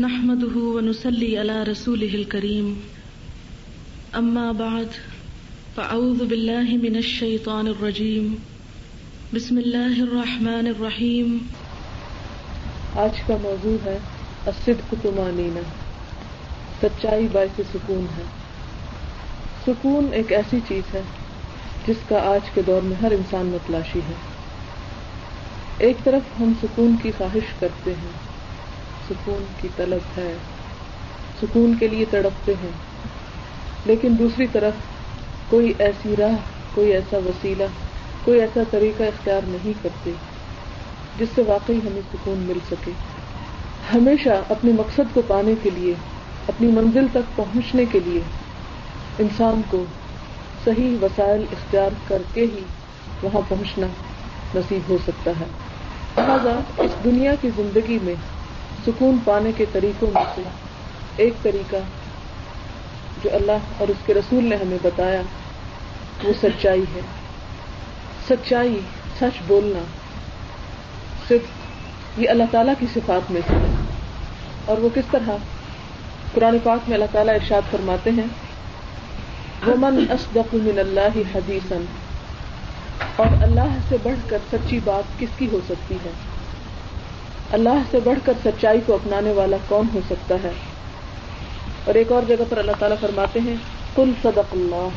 نحمده ونسلي على رسوله الكريم. أما بعد، فأعوذ بالله من الشيطان الرجيم. بسم الله الرحمن الرحيم. آج کا موضوع ہے، الصدق تمانینہ سچائی باعث سکون ہے. سکون ایک ایسی چیز ہے جس کا آج کے دور میں ہر انسان متلاشی ہے۔ ایک طرف ہم سکون کی خواہش کرتے ہیں سکون کی طلب ہے۔ سکون کے لیے تڑپتے ہیں۔ لیکن دوسری طرف کوئی ایسی راہ، کوئی ایسا وسیلہ، کوئی ایسا طریقہ اختیار نہیں کرتے جس سے واقعی ہمیں سکون مل سکے۔ ہمیشہ اپنے مقصد کو پانے کے لیے، اپنی منزل تک پہنچنے کے لیے انسان کو صحیح وسائل اختیار کر کے ہی وہاں پہنچنا نصیب ہو سکتا ہے۔ لہٰذا اس دنیا کی زندگی میں سکون پانے کے طریقوں میں سے ایک طریقہ جو اللہ اور اس کے رسول نے ہمیں بتایا، وہ سچائی ہے۔ سچائی، سچ بولنا صرف یہ اللہ تعالیٰ کی صفات میں سے ہے۔ اور وہ کس طرح؟ قرآن پاک میں اللہ تعالیٰ ارشاد فرماتے ہیں، ومن اصدق من اللہ حدیثا اور اللہ سے بڑھ کر سچی بات کس کی ہو سکتی ہے؟ اللہ سے بڑھ کر سچائی کو اپنانے والا کون ہو سکتا ہے؟ اور ایک اور جگہ پر اللہ تعالیٰ فرماتے ہیں کل صدق اللہ۔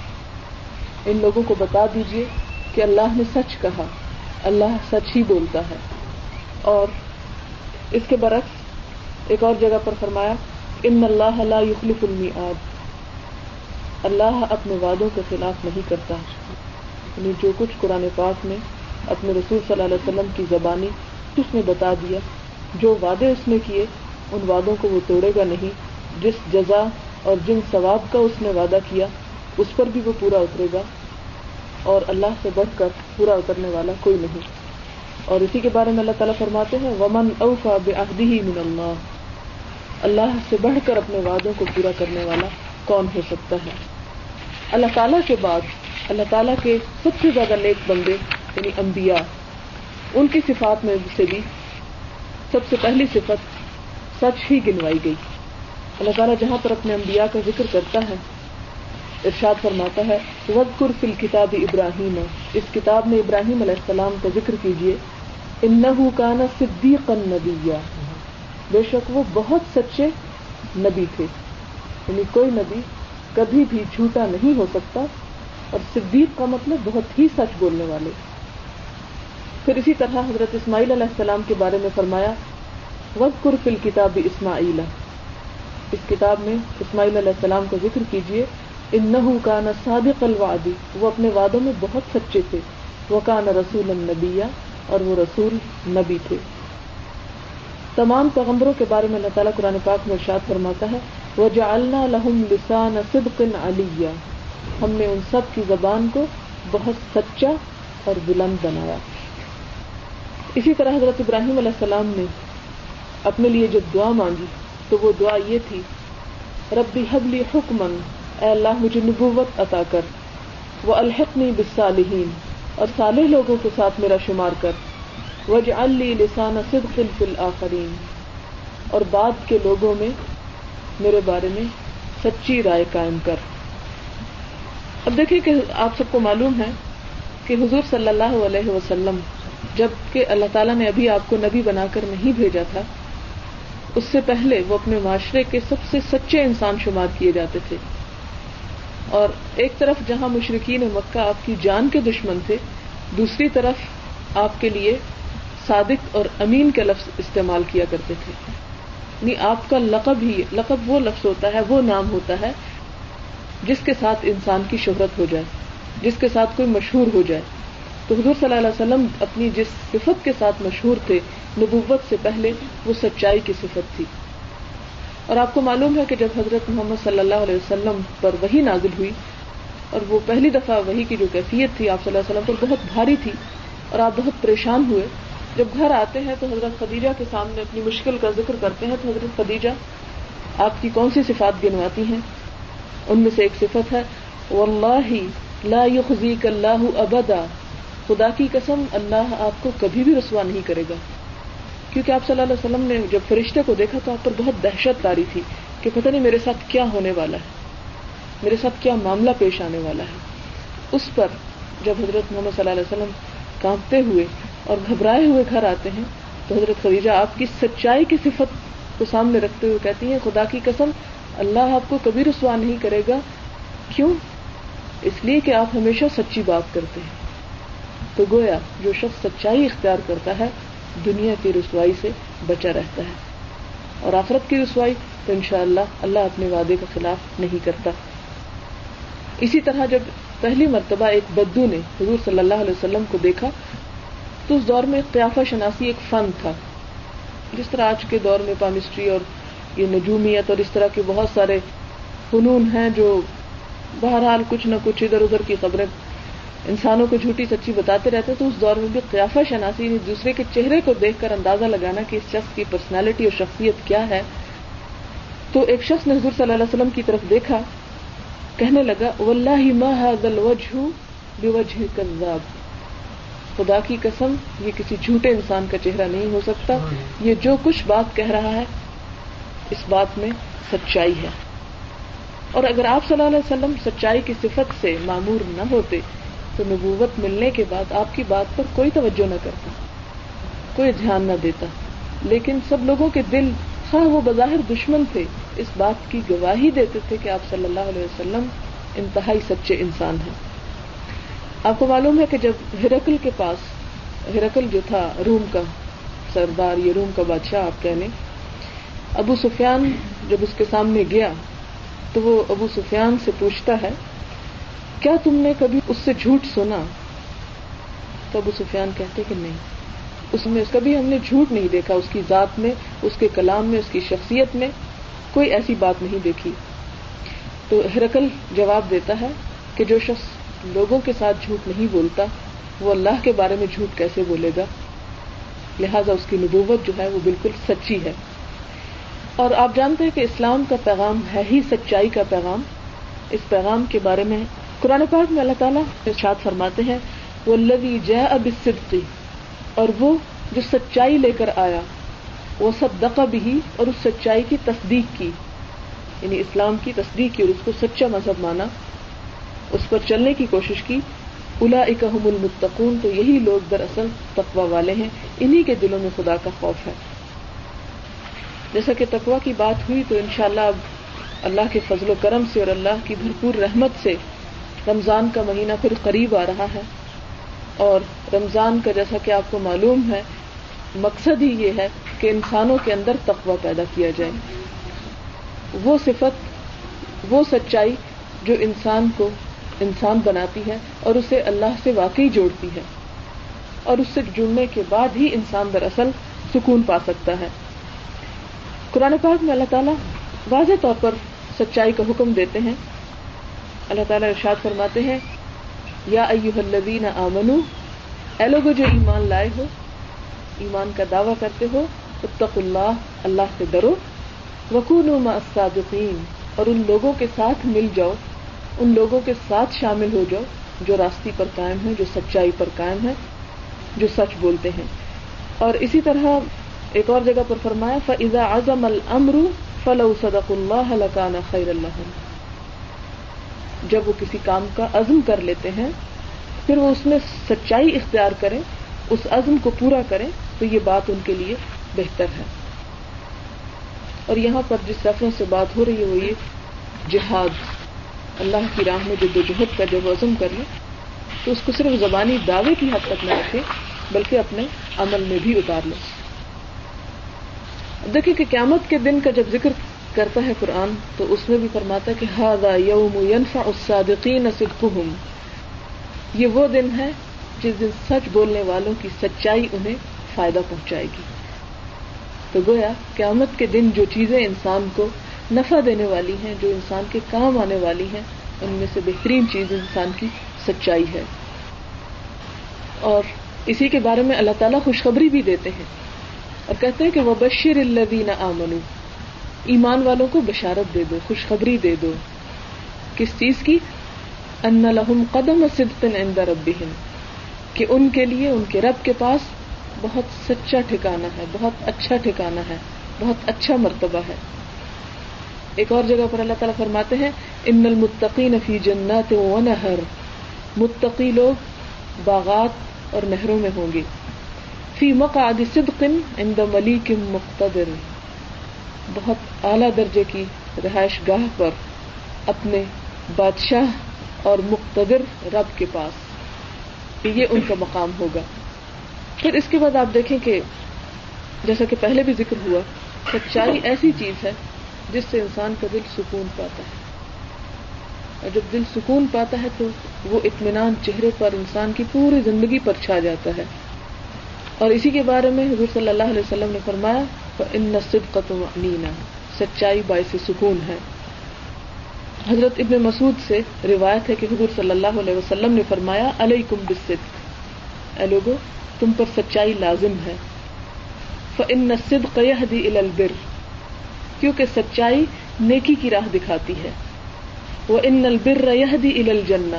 ان لوگوں کو بتا دیجیے کہ اللہ نے سچ کہا، اللہ سچ ہی بولتا ہے۔ اور اس کے برعکس ایک اور جگہ پر فرمایا، ان اللہ لا یخلف المیعاد۔ اللہ اپنے وعدوں کے خلاف نہیں کرتا۔ یعنی جو کچھ قرآن پاک میں اپنے رسول صلی اللہ علیہ وسلم کی زبانی اس نے بتا دیا جو وعدے اس نے کیے، ان وعدوں کو وہ توڑے گا نہیں۔ جس جزا اور جن ثواب کا اس نے وعدہ کیا، اس پر بھی وہ پورا اترے گا۔ اور اللہ سے بڑھ کر پورا اترنے والا کوئی نہیں۔ اور اسی کے بارے میں اللہ تعالیٰ فرماتے ہیں، ومن اوفا بے ہی من اللہ اللہ سے بڑھ کر اپنے وعدوں کو پورا کرنے والا کون ہو سکتا ہے؟ اللہ تعالیٰ کے بعد، اللہ تعالیٰ کے سب سے زیادہ نیک بندے یعنی انبیاء، ان کی صفات میں سے بھی سب سے پہلی صفت سچ ہی گنوائی گئی۔ اللہ تعالیٰ جہاں پر اپنے انبیاء کا ذکر کرتا ہے، ارشاد فرماتا ہے وزقر فل کتاب ابراہیم اس کتاب میں ابراہیم علیہ السلام کا ذکر کیجیے ان کا نا صدیق نبی بے شک وہ بہت سچے نبی تھے۔ یعنی کوئی نبی کبھی بھی جھوٹا نہیں ہو سکتا، اور صدیق کا مطلب بہت ہی سچ بولنے والے۔ پھر اسی طرح حضرت اسماعیل علیہ السلام کے بارے میں فرمایا وز فل کتاب اسماعیل اس کتاب میں اسماعیل علیہ السلام کا ذکر کیجیے ان کا نا صادق الوادی وہ اپنے وعدوں میں بہت سچے تھے۔ وہ کا نا رسول النبیہ اور وہ رسول نبی تھے۔ تمام پیغمبروں کے بارے میں اللہ تعالیٰ قرآن پاک میں ارشاد فرماتا ہے وہ جالنا لہم لسان صدق علیہ ہم نے ان سب کی زبان کو بہت سچا اور بلند بنایا۔ اسی طرح حضرت ابراہیم علیہ السلام نے اپنے لیے جو دعا مانگی، تو وہ دعا یہ تھی، ربی حبلی حکمن اے اللہ مجھے نبوت عطا کر وہ الحقنی بالصالحین، اور صالح لوگوں کے ساتھ میرا شمار کر وج علی لسان صدق فی الآخرین اور بعد کے لوگوں میں میرے بارے میں سچی رائے قائم کر۔ اب دیکھیں کہ آپ سب کو معلوم ہے کہ حضور صلی اللہ علیہ وسلم جبکہ اللہ تعالیٰ نے ابھی آپ کو نبی بنا کر نہیں بھیجا تھا، اس سے پہلے وہ اپنے معاشرے کے سب سے سچے انسان شمار کیے جاتے تھے۔ اور ایک طرف جہاں مشرقین مکہ آپ کی جان کے دشمن تھے، دوسری طرف آپ کے لیے صادق اور امین کے لفظ استعمال کیا کرتے تھے۔ یعنی آپ کا لقب ہی، لقب وہ لفظ ہوتا ہے، وہ نام ہوتا ہے جس کے ساتھ انسان کی شہرت ہو جائے، جس کے ساتھ کوئی مشہور ہو جائے۔ تو حضور صلی اللہ علیہ وسلم اپنی جس صفت کے ساتھ مشہور تھے، نبوت سے پہلے، وہ سچائی کی صفت تھی۔ اور آپ کو معلوم ہے کہ جب حضرت محمد صلی اللہ علیہ وسلم پر وہی نازل ہوئی، اور وہ پہلی دفعہ وہی کی جو کیفیت تھی، آپ صلی اللہ علیہ وسلم پر بہت بھاری تھی اور آپ بہت پریشان ہوئے۔ جب گھر آتے ہیں تو حضرت خدیجہ کے سامنے اپنی مشکل کا ذکر کرتے ہیں تو حضرت خدیجہ آپ کی کون سی صفات گنواتی ہیں؟ ان میں سے ایک صفت ہے، واللہ لا يخزيك الله ابدا خدا کی قسم اللہ آپ کو کبھی بھی رسوا نہیں کرے گا۔ کیونکہ آپ صلی اللہ علیہ وسلم نے جب فرشتے کو دیکھا تو آپ پر بہت دہشت تاری تھی کہ پتہ نہیں میرے ساتھ کیا ہونے والا ہے۔ میرے ساتھ کیا معاملہ پیش آنے والا ہے۔ اس پر جب حضرت محمد صلی اللہ علیہ وسلم کانپتے ہوئے اور گھبرائے ہوئے گھر آتے ہیں تو حضرت خدیجہ آپ کی سچائی کی صفت کو سامنے رکھتے ہوئے کہتی ہیں، خدا کی قسم اللہ آپ کو کبھی رسوا نہیں کرے گا۔ کیوں؟ اس لیے کہ آپ ہمیشہ سچی بات کرتے ہیں۔ تو گویا جو شخص سچائی اختیار کرتا ہے، دنیا کی رسوائی سے بچا رہتا ہے۔ اور آخرت کی رسوائی تو انشاءاللہ اللہ اللہ اپنے وعدے کا خلاف نہیں کرتا۔ اسی طرح جب پہلی مرتبہ ایک بدو نے حضور صلی اللہ علیہ وسلم کو دیکھا، تو اس دور میں قیافہ شناسی ایک فن تھا۔ جس طرح آج کے دور میں پامسٹری اور یہ نجومیت اور اس طرح کے بہت سارے فنون ہیں جو بہرحال کچھ نہ کچھ ادھر ادھر کی خبریں انسانوں کو جھوٹی سچی بتاتے رہتے تو اس دور میں بھی قیافہ شناسی یعنی دوسرے کے چہرے کو دیکھ کر اندازہ لگانا کہ اس شخص کی پرسنالٹی اور شخصیت کیا ہے۔ تو ایک شخص نے حضور صلی اللہ علیہ وسلم کی طرف دیکھا، کہنے لگا، واللہ ما هذا الوجه بوجه كذاب خدا کی قسم، یہ کسی جھوٹے انسان کا چہرہ نہیں ہو سکتا۔ یہ جو کچھ بات کہہ رہا ہے، اس بات میں سچائی ہے۔ اور اگر آپ صلی اللہ علیہ وسلم سچائی کی صفت سے معمور نہ ہوتے تو نبوت ملنے کے بعد آپ کی بات پر کوئی توجہ نہ کرتا، کوئی دھیان نہ دیتا۔ لیکن سب لوگوں کے دل ہاں وہ بظاہر دشمن تھے، اس بات کی گواہی دیتے تھے کہ آپ صلی اللہ علیہ وسلم انتہائی سچے انسان ہیں۔ آپ کو معلوم ہے کہ جب ہرکل کے پاس، ہرکل جو تھا روم کا سردار، یہ روم کا بادشاہ آپ کہنے ابو سفیان جب اس کے سامنے گیا تو وہ ابو سفیان سے پوچھتا ہے کیا تم نے کبھی اس سے جھوٹ سنا؟ تو ابو سفیان کہتے کہ نہیں۔ اس میں کبھی ہم نے جھوٹ نہیں دیکھا، اس کی ذات میں، اس کے کلام میں، اس کی شخصیت میں کوئی ایسی بات نہیں دیکھی۔ تو ہرکل جواب دیتا ہے کہ جو شخص لوگوں کے ساتھ جھوٹ نہیں بولتا، وہ اللہ کے بارے میں جھوٹ کیسے بولے گا؟ لہذا اس کی نبوت جو ہے وہ بالکل سچی ہے۔ اور آپ جانتے ہیں کہ اسلام کا پیغام ہے ہی سچائی کا پیغام۔ اس پیغام کے بارے میں قرآن پاک میں اللہ تعالیٰ ارشاد فرماتے ہیں وہ لوی جے اب صدقی اور وہ جو سچائی لے کر آیا وہ سب بھی اور اس سچائی کی تصدیق کی یعنی اسلام کی تصدیق کی اور اس کو سچا مذہب مانا، اس پر چلنے کی کوشش کی الا اکہم المتقون، تو یہی لوگ دراصل تقوا والے ہیں، انہی کے دلوں میں خدا کا خوف ہے۔ جیسا کہ تقوا کی بات ہوئی، تو انشاءاللہ اب اللہ کے فضل و کرم سے اور اللہ کی بھرپور رحمت سے رمضان کا مہینہ پھر قریب آ رہا ہے اور رمضان کا جیسا کہ آپ کو معلوم ہے، مقصد ہی یہ ہے کہ انسانوں کے اندر تقوی پیدا کیا جائے۔ وہ صفت، وہ سچائی جو انسان کو انسان بناتی ہے اور اسے اللہ سے واقعی جوڑتی ہے۔ اور اس سے جڑنے کے بعد ہی انسان دراصل سکون پا سکتا ہے۔ قرآن پاک میں اللہ تعالیٰ واضح طور پر سچائی کا حکم دیتے ہیں۔ اللہ تعالیٰ ارشاد فرماتے ہیں، یا ایوہ الذین آمنو، اے لوگو جو ایمان لائے ہو، ایمان کا دعویٰ کرتے ہو اتق اللہ اللہ سے ڈرو مع الصادقین، اور ان لوگوں کے ساتھ مل جاؤ، ان لوگوں کے ساتھ شامل ہو جاؤ، جو راستی پر قائم ہے جو سچائی پر قائم ہے جو سچ بولتے ہیں۔ اور اسی طرح ایک اور جگہ پر فرمایا فضا اعظم المر فلو صدق اللہ لکان خیر اللہ جب وہ کسی کام کا عزم کر لیتے ہیں، پھر وہ اس میں سچائی اختیار کریں، اس عزم کو پورا کریں، تو یہ بات ان کے لیے بہتر ہے۔ اور یہاں پر جس ریفرنس سے بات ہو رہی ہے، وہ یہ جہاد۔ اللہ کی راہ میں جو جہد کا جب عزم کر لیں تو اس کو صرف زبانی دعوے کی حد تک نہ رکھیں بلکہ اپنے عمل میں بھی اتار لیں دیکھیں کہ قیامت کے دن کا جب ذکر کرتا ہے قرآن تو اس میں بھی فرماتا ہے کہ ہاضا یوم ینفع الصادقین صدقہم یہ وہ دن ہے جس دن سچ بولنے والوں کی سچائی انہیں فائدہ پہنچائے گی۔ تو گویا قیامت کے دن جو چیزیں انسان کو نفع دینے والی ہیں، جو انسان کے کام آنے والی ہیں، ان میں سے بہترین چیز انسان کی سچائی ہے۔ اور اسی کے بارے میں اللہ تعالیٰ خوشخبری بھی دیتے ہیں اور کہتے ہیں کہ وہ بشیر الدین آمنو ایمان والوں کو بشارت دے دو، خوشخبری دے دو۔ کس چیز کی؟ ان لہم قدم صدق عند ربهم۔ کہ ان کے لیے، ان کے رب کے پاس بہت سچا ٹھکانا ہے، بہت اچھا ٹھکانا ہے، بہت اچھا مرتبہ ہے۔ ایک اور جگہ پر اللہ تعالیٰ فرماتے ہیں، ان المتقین فی جنات و نہر متقی لوگ باغات اور نہروں میں ہوں گے۔ فی مقعد صدق عند ملیک مقتدر۔ بہت اعلی درجے کی رہائش گاہ پر اپنے بادشاہ اور مقتدر رب کے پاس۔ یہ ان کا مقام ہوگا۔ پھر اس کے بعد آپ دیکھیں کہ جیسا کہ پہلے بھی ذکر ہوا، سچائی ایسی چیز ہے جس سے انسان کا دل سکون پاتا ہے۔ اور جب دل سکون پاتا ہے تو وہ اطمینان چہرے پر انسان کی پوری زندگی پر چھا جاتا ہے۔ اور اسی کے بارے میں حضور صلی اللہ علیہ وسلم نے فرمایا ان نصب قطم علینا سچائی باعث سکون ہے۔ حضرت ابن مسعود سے روایت ہے کہ حضور صلی اللہ علیہ وسلم نے فرمایا علیہ کم بصد اے لوگو، تم پر سچائی لازم ہے۔ ان نصب قیدی البر، کیونکہ سچائی نیکی کی راہ دکھاتی ہے۔ وہ ان البر ریہدی الجنہ،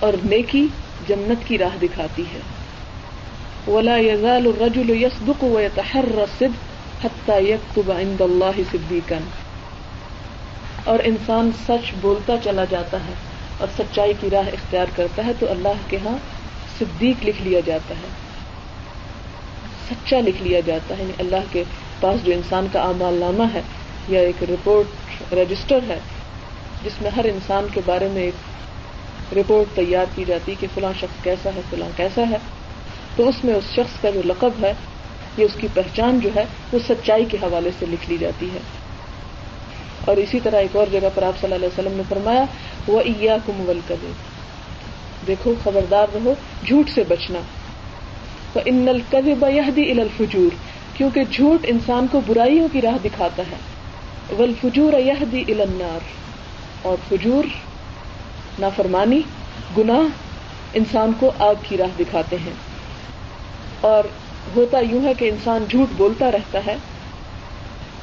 اور نیکی جنت کی راہ دکھاتی ہے۔ ولا يزال الرجل يصدق ويتحرى الصدق حتى يكتب عند الله صديقا. اور انسان سچ بولتا چلا جاتا ہے اور سچائی کی راہ اختیار کرتا ہے تو اللہ کے ہاں صدیق لکھ لیا جاتا ہے، سچا لکھ لیا جاتا ہے یعنی اللہ کے پاس جو انسان کا اعمال نامہ ہے یا ایک رپورٹ رجسٹر ہے، جس میں ہر انسان کے بارے میں ایک رپورٹ تیار کی جاتی کہ فلاں شخص کیسا ہے، فلاں کیسا ہے۔ تو اس میں اس شخص کا جو لقب ہے یا اس کی پہچان جو ہے، وہ سچائی کے حوالے سے لکھ لی جاتی ہے۔ اور اسی طرح ایک اور جگہ پر آپ صلی اللہ علیہ وسلم نے فرمایا وہ ایا کم دیکھو، خبردار رہو، جھوٹ سے بچنا۔ ان القب یہدی الفجور۔ کیونکہ جھوٹ انسان کو برائیوں کی راہ دکھاتا ہے۔ ولفجور یہدی النار۔ اور فجور، نافرمانی، گناہ انسان کو آگ کی راہ دکھاتے ہیں۔ اور ہوتا یوں ہے کہ انسان جھوٹ بولتا رہتا ہے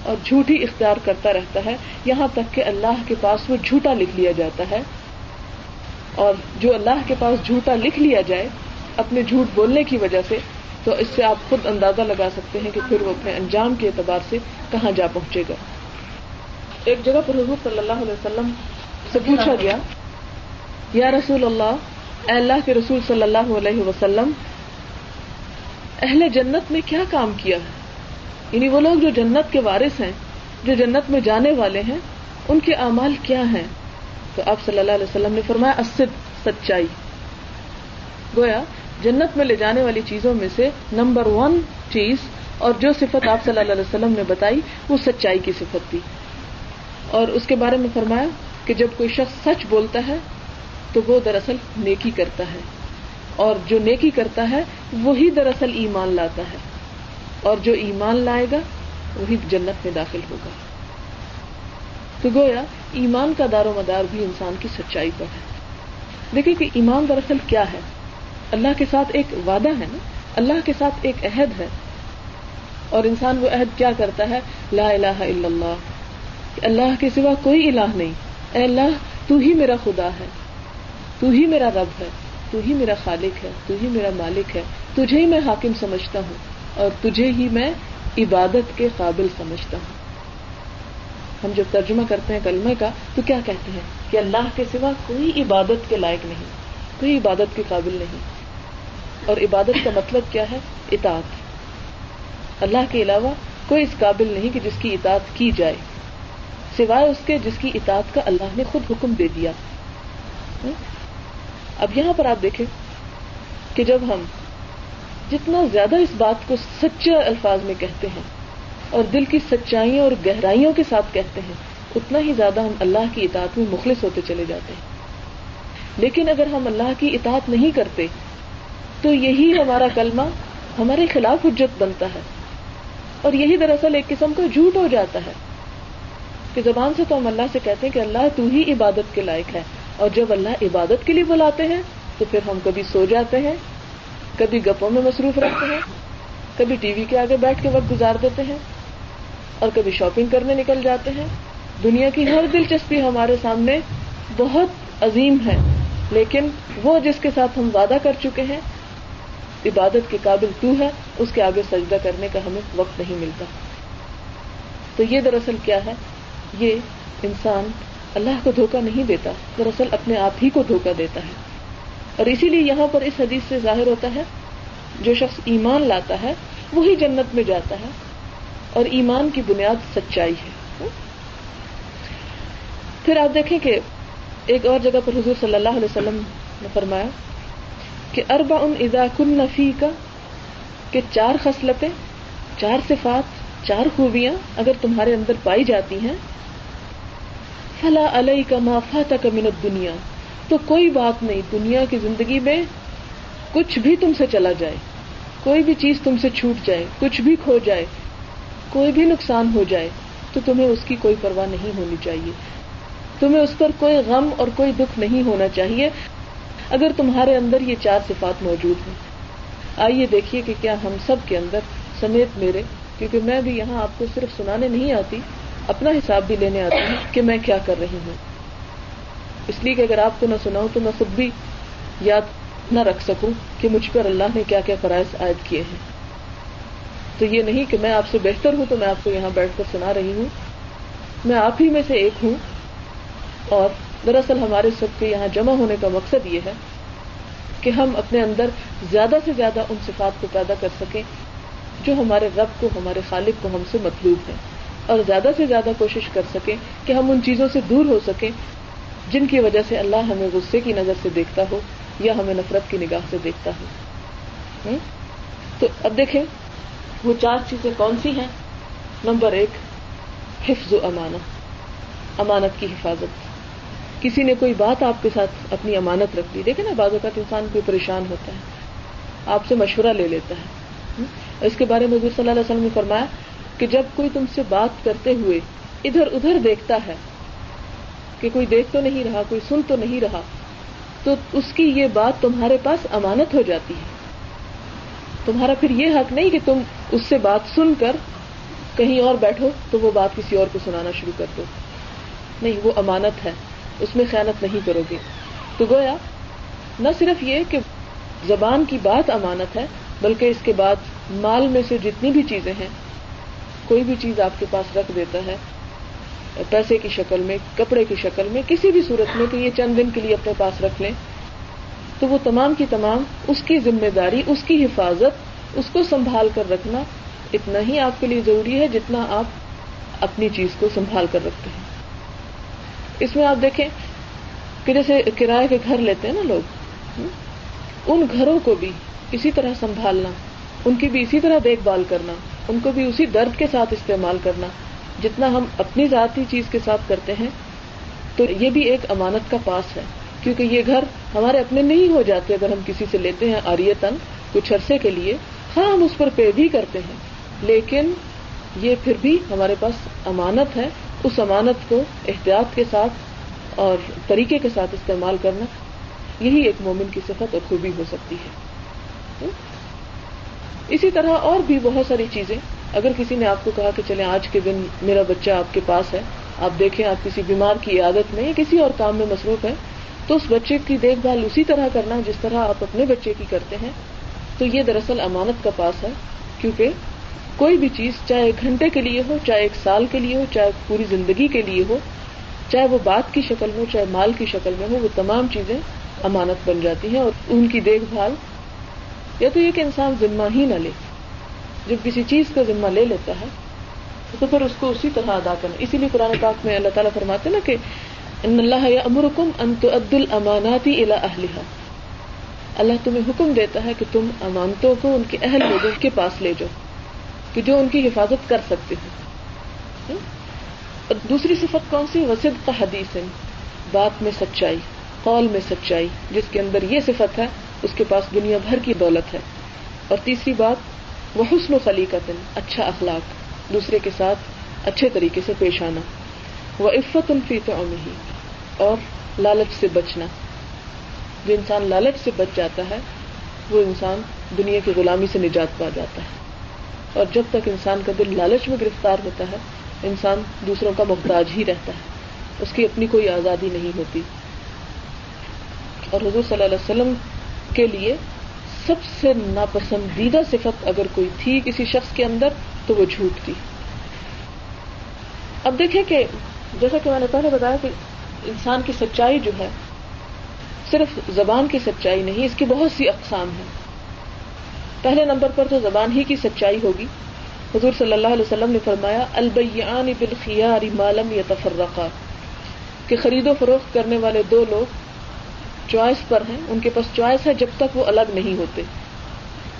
اور جھوٹ ہی اختیار کرتا رہتا ہے، یہاں تک کہ اللہ کے پاس وہ جھوٹا لکھ لیا جاتا ہے۔ اور جو اللہ کے پاس جھوٹا لکھ لیا جائے اپنے جھوٹ بولنے کی وجہ سے، تو اس سے آپ خود اندازہ لگا سکتے ہیں کہ پھر وہ اپنے انجام کے اعتبار سے کہاں جا پہنچے گا۔ ایک جگہ پر حضور صلی اللہ علیہ وسلم سے پوچھا گیا، یا رسول اللہ، اے اللہ کے رسول صلی اللہ علیہ وسلم اہل جنت میں کیا کام کیا ہے؟ یعنی وہ لوگ جو جنت کے وارث ہیں، جو جنت میں جانے والے ہیں، ان کے اعمال کیا ہیں؟ تو آپ صلی اللہ علیہ وسلم نے فرمایا اسد سچائی۔ گویا، جنت میں لے جانے والی چیزوں میں سے نمبر ون چیز، اور جو صفت آپ صلی اللہ علیہ وسلم نے بتائی، وہ سچائی کی صفت تھی۔ اور اس کے بارے میں فرمایا کہ جب کوئی شخص سچ بولتا ہے، تو وہ دراصل نیکی کرتا ہے۔ اور جو نیکی کرتا ہے، وہی دراصل ایمان لاتا ہے۔ اور جو ایمان لائے گا، وہی جنت میں داخل ہوگا۔ تو گویا، ایمان کا دار و مدار بھی انسان کی سچائی پر ہے۔ دیکھیے کہ ایمان دراصل کیا ہے؟ اللہ کے ساتھ ایک وعدہ ہے نا؟ اللہ کے ساتھ ایک عہد ہے۔ اور انسان وہ عہد کیا کرتا ہے؟ لا الہ الا اللہ۔ کہ اللہ کے سوا کوئی الہ نہیں۔ اے اللہ، تو ہی میرا خدا ہے۔ تو ہی میرا رب ہے۔ تو ہی میرا خالق ہے، تو ہی میرا مالک ہے، تجھے ہی میں حاکم سمجھتا ہوں اور تجھے ہی میں عبادت کے قابل سمجھتا ہوں۔ ہم جب ترجمہ کرتے ہیں کلمے کا تو کیا کہتے ہیں؟ کہ اللہ کے سوا کوئی عبادت کے لائق نہیں، کوئی عبادت کے قابل نہیں۔ اور عبادت کا مطلب کیا ہے؟ اطاعت۔ اللہ کے علاوہ کوئی اس قابل نہیں کہ جس کی اطاعت کی جائے۔ سوائے اس کے جس کی اطاعت کا اللہ نے خود حکم دے دیا۔ اب یہاں پر آپ دیکھیں کہ جب ہم جتنا زیادہ اس بات کو سچے الفاظ میں کہتے ہیں اور دل کی سچائیوں اور گہرائیوں کے ساتھ کہتے ہیں، اتنا ہی زیادہ ہم اللہ کی اطاعت میں مخلص ہوتے چلے جاتے ہیں۔ لیکن اگر ہم اللہ کی اطاعت نہیں کرتے، تو یہی ہمارا کلمہ ہمارے خلاف حجت بنتا ہے۔ اور یہی دراصل ایک قسم کا جھوٹ ہو جاتا ہے کہ زبان سے تو ہم اللہ سے کہتے ہیں کہ اللہ تو ہی عبادت کے لائق ہے۔ اور جب اللہ عبادت کے لیے بلاتے ہیں، تو پھر ہم کبھی سو جاتے ہیں، کبھی گپوں میں مصروف رہتے ہیں، کبھی ٹی وی کے آگے بیٹھ کے وقت گزار دیتے ہیں، اور کبھی شاپنگ کرنے نکل جاتے ہیں۔ دنیا کی ہر دلچسپی ہمارے سامنے بہت عظیم ہے، لیکن وہ جس کے ساتھ ہم وعدہ کر چکے ہیں، عبادت کے قابل تو ہے، اس کے آگے سجدہ کرنے کا ہمیں وقت نہیں ملتا۔ تو یہ دراصل کیا ہے؟ یہ انسان اللہ کو دھوکہ نہیں دیتا، دراصل اپنے آپ ہی کو دھوکہ دیتا ہے۔ اور اسی لیے یہاں پر اس حدیث سے ظاہر ہوتا ہے، جو شخص ایمان لاتا ہے، وہی جنت میں جاتا ہے۔ اور ایمان کی بنیاد سچائی ہے۔ پھر آپ دیکھیں کہ ایک اور جگہ پر حضور صلی اللہ علیہ وسلم نے فرمایا کہ اربا ان ادا کن نفی کا کہ چار خصلتیں، چار صفات، چار خوبیاں اگر تمہارے اندر پائی جاتی ہیں فلا علیہ کا مافا تک منت دنیا تو کوئی بات نہیں، دنیا کی زندگی میں کچھ بھی تم سے چلا جائے، کوئی بھی چیز تم سے چھوٹ جائے، کچھ بھی کھو جائے، کوئی بھی نقصان ہو جائے، تو تمہیں اس کی کوئی پرواہ نہیں ہونی چاہیے۔ تمہیں اس پر کوئی غم اور کوئی دکھ نہیں ہونا چاہیے۔ اگر تمہارے اندر یہ چار صفات موجود ہیں، آئیے دیکھیے کہ کیا ہم سب کے اندر سمیت میرے، کیونکہ میں بھی یہاں آپ کو صرف سنانے نہیں آتی اپنا حساب بھی لینے آتی ہوں کہ میں کیا کر رہی ہوں۔ اس لیے کہ اگر آپ کو نہ سناؤں تو میں خود بھی یاد نہ رکھ سکوں کہ مجھ پر اللہ نے کیا کیا فرائض عائد کیے ہیں۔ تو یہ نہیں کہ میں آپ سے بہتر ہوں تو میں آپ کو یہاں بیٹھ کر سنا رہی ہوں۔ میں آپ ہی میں سے ایک ہوں۔ اور دراصل ہمارے سب کے یہاں جمع ہونے کا مقصد یہ ہے کہ ہم اپنے اندر زیادہ سے زیادہ ان صفات کو پیدا کر سکیں جو ہمارے رب کو، ہمارے خالق کو ہم سے مطلوب ہے اور زیادہ سے زیادہ کوشش کر سکیں کہ ہم ان چیزوں سے دور ہو سکیں جن کی وجہ سے اللہ ہمیں غصے کی نظر سے دیکھتا ہو یا ہمیں نفرت کی نگاہ سے دیکھتا ہو۔ تو اب دیکھیں، وہ چار چیزیں کون سی ہیں؟ نمبر ایک، حفظ و امانت امانت کی حفاظت۔ کسی نے کوئی بات آپ کے ساتھ اپنی امانت رکھ دی، دیکھیں نا، بعض اوقات انسان کوئی پریشان ہوتا ہے، آپ سے مشورہ لے لیتا ہے۔ اس کے بارے میں حضور صلی اللہ علیہ وسلم نے فرمایا کہ جب کوئی تم سے بات کرتے ہوئے ادھر ادھر دیکھتا ہے کہ کوئی دیکھ تو نہیں رہا، کوئی سن تو نہیں رہا، تو اس کی یہ بات تمہارے پاس امانت ہو جاتی ہے۔ تمہارا پھر یہ حق نہیں کہ تم اس سے بات سن کر کہیں اور بیٹھو تو وہ بات کسی اور کو سنانا شروع کر دو۔ نہیں، وہ امانت ہے، اس میں خیانت نہیں کرو گے۔ تو گویا، نہ صرف یہ کہ زبان کی بات امانت ہے، بلکہ اس کے بعد مال میں سے جتنی بھی چیزیں ہیں کوئی بھی چیز آپ کے پاس رکھ دیتا ہے، پیسے کی شکل میں، کپڑے کی شکل میں، کسی بھی صورت میں کہ یہ چند دن کے لیے اپنے پاس رکھ لیں، تو وہ تمام کی تمام اس کی ذمہ داری، اس کی حفاظت، اس کو سنبھال کر رکھنا اتنا ہی آپ کے لیے ضروری ہے جتنا آپ اپنی چیز کو سنبھال کر رکھتے ہیں۔ اس میں آپ دیکھیں کہ جیسے کرائے کے گھر لیتے ہیں نا لوگ، ان گھروں کو بھی اسی طرح سنبھالنا، ان کی بھی اسی طرح دیکھ بھال کرنا۔ ان کو بھی اسی درد کے ساتھ استعمال کرنا، جتنا ہم اپنی ذاتی چیز کے ساتھ کرتے ہیں، تو یہ بھی ایک امانت کا پاس ہے۔ کیونکہ یہ گھر ہمارے اپنے نہیں ہو جاتے، اگر ہم کسی سے لیتے ہیں آریتن کچھ عرصے کے لیے ہاں ہم اس پر پے بھی کرتے ہیں۔ لیکن یہ پھر بھی ہمارے پاس امانت ہے، اس امانت کو احتیاط کے ساتھ اور طریقے کے ساتھ استعمال کرنا۔ یہی ایک مومن کی صفت اور خوبی ہو سکتی ہے۔ اسی طرح اور بھی بہت ساری چیزیں۔ اگر کسی نے آپ کو کہا کہ چلے آج کے دن میرا بچہ آپ کے پاس ہے، آپ دیکھیں آپ کسی بیمار کی عادت میں یا کسی اور کام میں مصروف ہے تو اس بچے کی دیکھ بھال اسی طرح کرنا جس طرح آپ اپنے بچے کی کرتے ہیں۔ تو یہ دراصل امانت کا پاس ہے، کیونکہ کوئی بھی چیز چاہے ایک گھنٹے کے لیے ہو، چاہے ایک سال کے لیے ہو، چاہے پوری زندگی کے لیے ہو، چاہے وہ بات کی شکل میں ہو، چاہے مال کی شکل میں ہو، وہ تمام چیزیں امانت بن جاتی ہیں اور ان کی دیکھ بھال یا تو یہ کہ انسان ذمہ ہی نہ لے۔ جب کسی چیز کا ذمہ لے لیتا ہے، تو پھر اس کو اسی طرح ادا کرنا۔ اسی لیے قرآن پاک میں اللہ تعالیٰ فرماتے نا کہ ان اللہ امرکم انت الماناتی الا اہلیہ اللہ تمہیں حکم دیتا ہے کہ تم امانتوں کو ان کے اہل لوگوں کے پاس لے جاؤ، کہ جو ان کی حفاظت کر سکتے ہو دوسری صفت کون سی؟ وسیع کا حدیث بات میں سچائی، قول میں سچائی، جس کے اندر یہ صفت ہے اس کے پاس دنیا بھر کی دولت ہے۔ اور تیسری بات، وہ حسن و خلی کا دن اچھا اخلاق، دوسرے کے ساتھ اچھے طریقے سے پیش آنا۔ وہ عفت الفی تو اور لالچ سے بچنا۔ جو انسان لالچ سے بچ جاتا ہے، وہ انسان دنیا کی غلامی سے نجات پا جاتا ہے۔ اور جب تک انسان کا دل لالچ میں گرفتار ہوتا ہے، انسان دوسروں کا محتاج ہی رہتا ہے۔ اس کی اپنی کوئی آزادی نہیں ہوتی۔ اور حضور صلی اللہ علیہ وسلم کے لیے سب سے ناپسندیدہ صفت اگر کوئی تھی کسی شخص کے اندر، تو وہ جھوٹ تھی۔ اب دیکھیں کہ جیسا کہ میں نے پہلے بتایا کہ انسان کی سچائی جو ہے، صرف زبان کی سچائی نہیں، اس کی بہت سی اقسام ہیں۔ پہلے نمبر پر تو زبان ہی کی سچائی ہوگی۔ حضور صلی اللہ علیہ وسلم نے فرمایا البیان بالخیار مالم یا تفرقہ کہ خرید و فروخت کرنے والے دو لوگ چوائس پر ہیں، ان کے پاس چوائس ہے جب تک وہ الگ نہیں ہوتے۔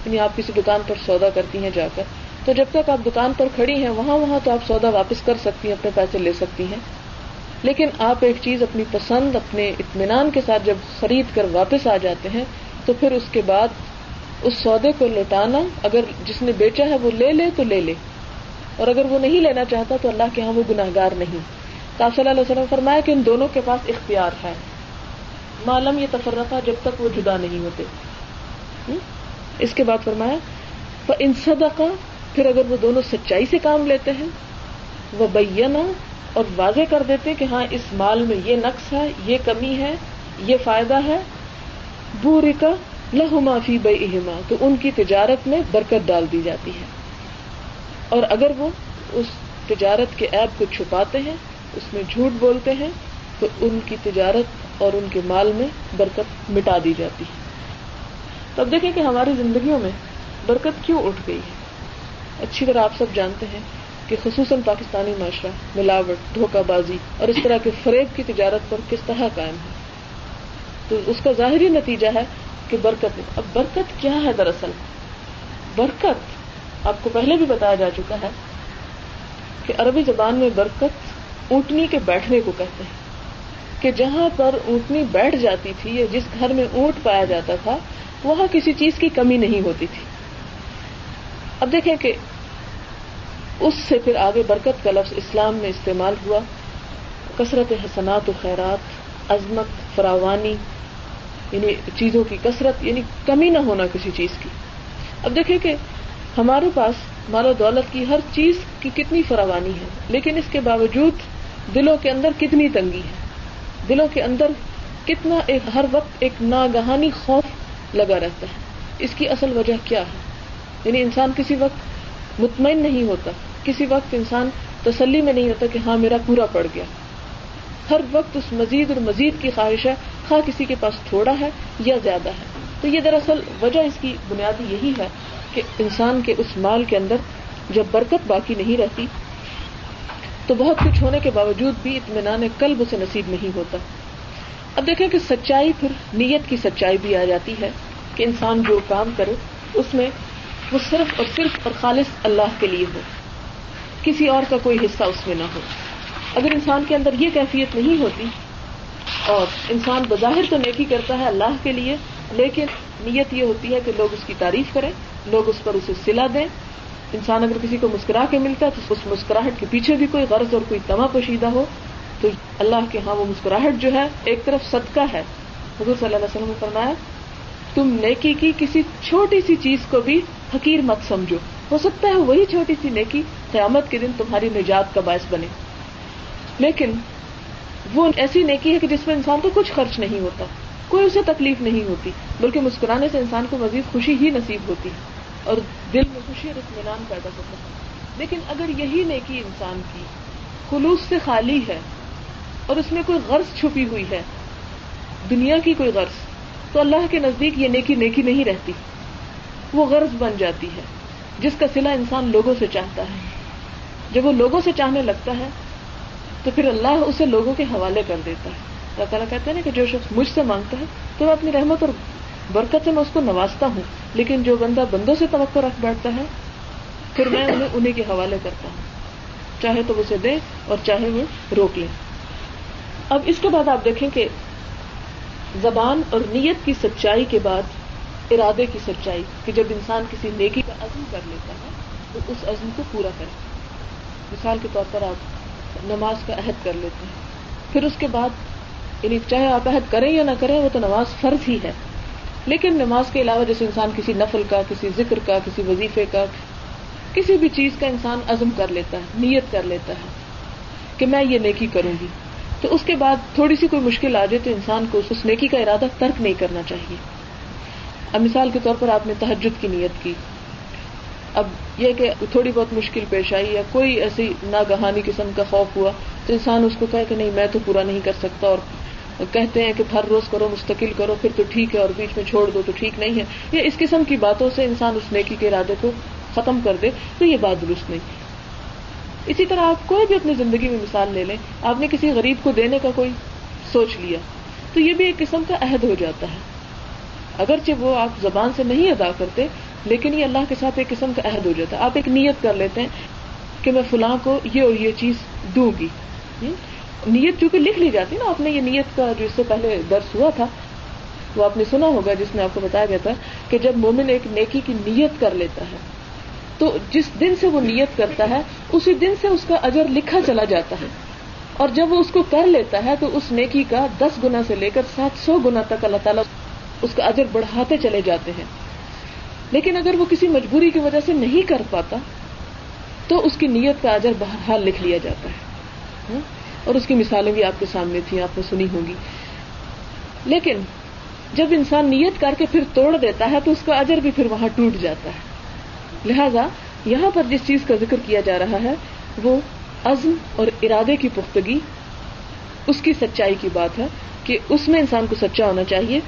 یعنی آپ کسی دکان پر سودا کرتی ہیں جا کر۔ تو جب تک آپ دکان پر کھڑی ہیں، وہاں وہاں تو آپ سودا واپس کر سکتی ہیں، اپنے پیسے لے سکتی ہیں۔ لیکن آپ ایک چیز اپنی پسند، اپنے اطمینان کے ساتھ جب خرید کر واپس آ جاتے ہیں، تو پھر اس کے بعد اس سودے کو لوٹانا، اگر جس نے بیچا ہے وہ لے لے تو لے لے۔ اور اگر وہ نہیں لینا چاہتا تو اللہ کے ہاں وہ گناہ گار نہیں۔ تو آپ صلی اللہ علیہ وسلم فرمایا کہ ان دونوں کے پاس اختیار ہے۔ معلوم یہ تفرقہ جب تک وہ جدا نہیں ہوتے۔ اس کے بعد فرمایا ان صدقہ پھر اگر وہ دونوں سچائی سے کام لیتے ہیں وہ بینا اور واضح کر دیتے کہ ہاں اس مال میں یہ نقص ہے، یہ کمی ہے، یہ فائدہ ہے بوری کا لہو معافی بے اہما تو ان کی تجارت میں برکت ڈال دی جاتی ہے۔ اور اگر وہ اس تجارت کے ایپ کو چھپاتے ہیں، اس میں جھوٹ بولتے ہیں، تو ان کی تجارت اور ان کے مال میں برکت مٹا دی جاتی ہے۔ تو اب دیکھیں کہ ہماری زندگیوں میں برکت کیوں اٹھ گئی ہے؟ اچھی طرح آپ سب جانتے ہیں کہ خصوصاً پاکستانی معاشرہ، ملاوٹ، دھوکہ بازی اور اس طرح کے فریب کی تجارت پر کس طرح قائم ہے؟ تو اس کا ظاہری نتیجہ ہے کہ برکت، اب برکت کیا ہے دراصل؟ برکت آپ کو پہلے بھی بتایا جا چکا ہے کہ عربی زبان میں برکت اونٹنی کے بیٹھنے کو کہتے ہیں۔ کہ جہاں پر اونٹنی بیٹھ جاتی تھی یا جس گھر میں اونٹ پایا جاتا تھا، وہاں کسی چیز کی کمی نہیں ہوتی تھی۔ اب دیکھیں کہ اس سے پھر آگے برکت کا لفظ اسلام میں استعمال ہوا۔ کثرت حسنات و خیرات، عظمت، فراوانی یعنی چیزوں کی کثرت یعنی کمی نہ ہونا کسی چیز کی۔ اب دیکھیں کہ ہمارے پاس مال و دولت کی ہر چیز کی کتنی فراوانی ہے، لیکن اس کے باوجود دلوں کے اندر کتنی تنگی ہے۔ دلوں کے اندر کتنا ایک ہر وقت ایک ناگہانی خوف لگا رہتا ہے۔ اس کی اصل وجہ کیا ہے؟ یعنی انسان کسی وقت مطمئن نہیں ہوتا، کسی وقت انسان تسلی میں نہیں ہوتا کہ ہاں میرا پورا پڑ گیا۔ ہر وقت اس مزید اور مزید کی خواہش ہے، خواہ کسی کے پاس تھوڑا ہے یا زیادہ ہے۔ تو یہ دراصل وجہ اس کی بنیادی یہی ہے کہ انسان کے اس مال کے اندر جب برکت باقی نہیں رہتی تو بہت کچھ ہونے کے باوجود بھی اطمینان قلب اسے نصیب نہیں ہوتا۔ اب دیکھیں کہ سچائی پھر نیت کی سچائی بھی آ جاتی ہے کہ انسان جو کام کرے، اس میں وہ صرف اور صرف اور خالص اللہ کے لیے ہو۔ کسی اور کا کوئی حصہ اس میں نہ ہو۔ اگر انسان کے اندر یہ کیفیت نہیں ہوتی، اور انسان بظاہر تو نیکی کرتا ہے اللہ کے لیے، لیکن نیت یہ ہوتی ہے کہ لوگ اس کی تعریف کریں، لوگ اس پر اسے سلا دیں انسان اگر کسی کو مسکرا کے ملتا ہے تو اس مسکراہٹ کے پیچھے بھی کوئی غرض اور کوئی تما پوشیدہ ہو، تو اللہ کے ہاں وہ مسکراہٹ جو ہے، ایک طرف صدقہ ہے۔ حضور صلی اللہ علیہ وسلم نے فرمایا، تم نیکی کی کسی چھوٹی سی چیز کو بھی حقیر مت سمجھو۔ ہو سکتا ہے وہی چھوٹی سی نیکی قیامت کے دن تمہاری نجات کا باعث بنے۔ لیکن وہ ایسی نیکی ہے کہ جس میں انسان کو کچھ خرچ نہیں ہوتا، کوئی اسے تکلیف نہیں ہوتی، بلکہ مسکرانے سے انسان کو مزید خوشی ہی نصیب ہوتی ہے۔ اور دل میں خوشی اور اطمینان پیدا ہوتا ہے۔ لیکن اگر یہی نیکی انسان کی خلوص سے خالی ہے اور اس میں کوئی غرض چھپی ہوئی ہے، دنیا کی کوئی غرض، تو اللہ کے نزدیک یہ نیکی نیکی نہیں رہتی۔ وہ غرض بن جاتی ہے، جس کا سلا انسان لوگوں سے چاہتا ہے۔ جب وہ لوگوں سے چاہنے لگتا ہے، تو پھر اللہ اسے لوگوں کے حوالے کر دیتا ہے۔ اللہ تعالیٰ کہتے ہیں نا کہ جو شخص مجھ سے مانگتا ہے، تو میں اپنی رحمت اور برکت سے میں اس کو نوازتا ہوں۔ لیکن جو بندہ بندوں سے توقع رکھ بیٹھتا ہے، پھر میں انہیں انہیں کے حوالے کرتا ہوں۔ چاہے تو اسے دے اور چاہے وہ روک لیں اب اس کے بعد آپ دیکھیں کہ زبان اور نیت کی سچائی کے بعد، ارادے کی سچائی، کہ جب انسان کسی نیکی کا عزم کر لیتا ہے، تو اس عزم کو پورا کرے۔ مثال کے طور پر آپ نماز کا عہد کر لیتے ہیں۔ پھر اس کے بعد یعنی چاہے آپ عہد کریں یا نہ کریں، وہ تو نماز فرض ہی ہے۔ لیکن نماز کے علاوہ جیسے انسان کسی نفل کا، کسی ذکر کا، کسی وظیفے کا، کسی بھی چیز کا انسان عزم کر لیتا ہے، نیت کر لیتا ہے کہ میں یہ نیکی کروں گی۔ تو اس کے بعد تھوڑی سی کوئی مشکل آ جائے تو انسان کو اس نیکی کا ارادہ ترک نہیں کرنا چاہیے۔ اب مثال کے طور پر آپ نے تحجد کی نیت کی۔ اب یہ کہ تھوڑی بہت مشکل پیش آئی یا کوئی ایسی ناگہانی قسم کا خوف ہوا تو انسان اس کو کہے کہ نہیں، میں تو پورا نہیں کر سکتا اور کہتے ہیں کہ ہر روز کرو، مستقل کرو، پھر تو ٹھیک ہے اور بیچ میں چھوڑ دو تو ٹھیک نہیں ہے۔ یہ اس قسم کی باتوں سے انسان اس نیکی کے ارادے کو ختم کر دے تو یہ بات درست نہیں۔ اسی طرح آپ کوئی بھی اپنی زندگی میں مثال لے لیں، آپ نے کسی غریب کو دینے کا کوئی سوچ لیا تو یہ بھی ایک قسم کا عہد ہو جاتا ہے۔ اگرچہ وہ آپ زبان سے نہیں ادا کرتے، لیکن یہ اللہ کے ساتھ ایک قسم کا عہد ہو جاتا ہے۔ آپ ایک نیت کر لیتے ہیں کہ میں فلاں کو یہ اور یہ چیز دوں گی۔ نیت چونکہ لکھ لی جاتی نا، آپ نے یہ نیت کا جو اس سے پہلے درس ہوا تھا، وہ آپ نے سنا ہوگا، جس میں آپ کو بتایا گیا تھا کہ جب مومن ایک نیکی کی نیت کر لیتا ہے، تو جس دن سے وہ نیت کرتا ہے، اسی دن سے اس کا اجر لکھا چلا جاتا ہے۔ اور جب وہ اس کو کر لیتا ہے، تو اس نیکی کا دس گنا سے لے کر سات سو گنا تک اللہ تعالیٰ اس کا اجر بڑھاتے چلے جاتے ہیں۔ لیکن اگر وہ کسی مجبوری کی وجہ سے نہیں کر پاتا، تو اس کی نیت کا اجر بہرحال لکھ لیا جاتا ہے۔ ہاں؟ اور اس کی مثالیں بھی آپ کے سامنے تھیں، آپ نے سنی ہوں گی۔ لیکن جب انسان نیت کر کے پھر توڑ دیتا ہے تو اس کا اجر بھی پھر وہاں ٹوٹ جاتا ہے۔ لہذا یہاں پر جس چیز کا ذکر کیا جا رہا ہے، وہ عزم اور ارادے کی پختگی، اس کی سچائی کی بات ہے کہ اس میں انسان کو سچا ہونا چاہیے۔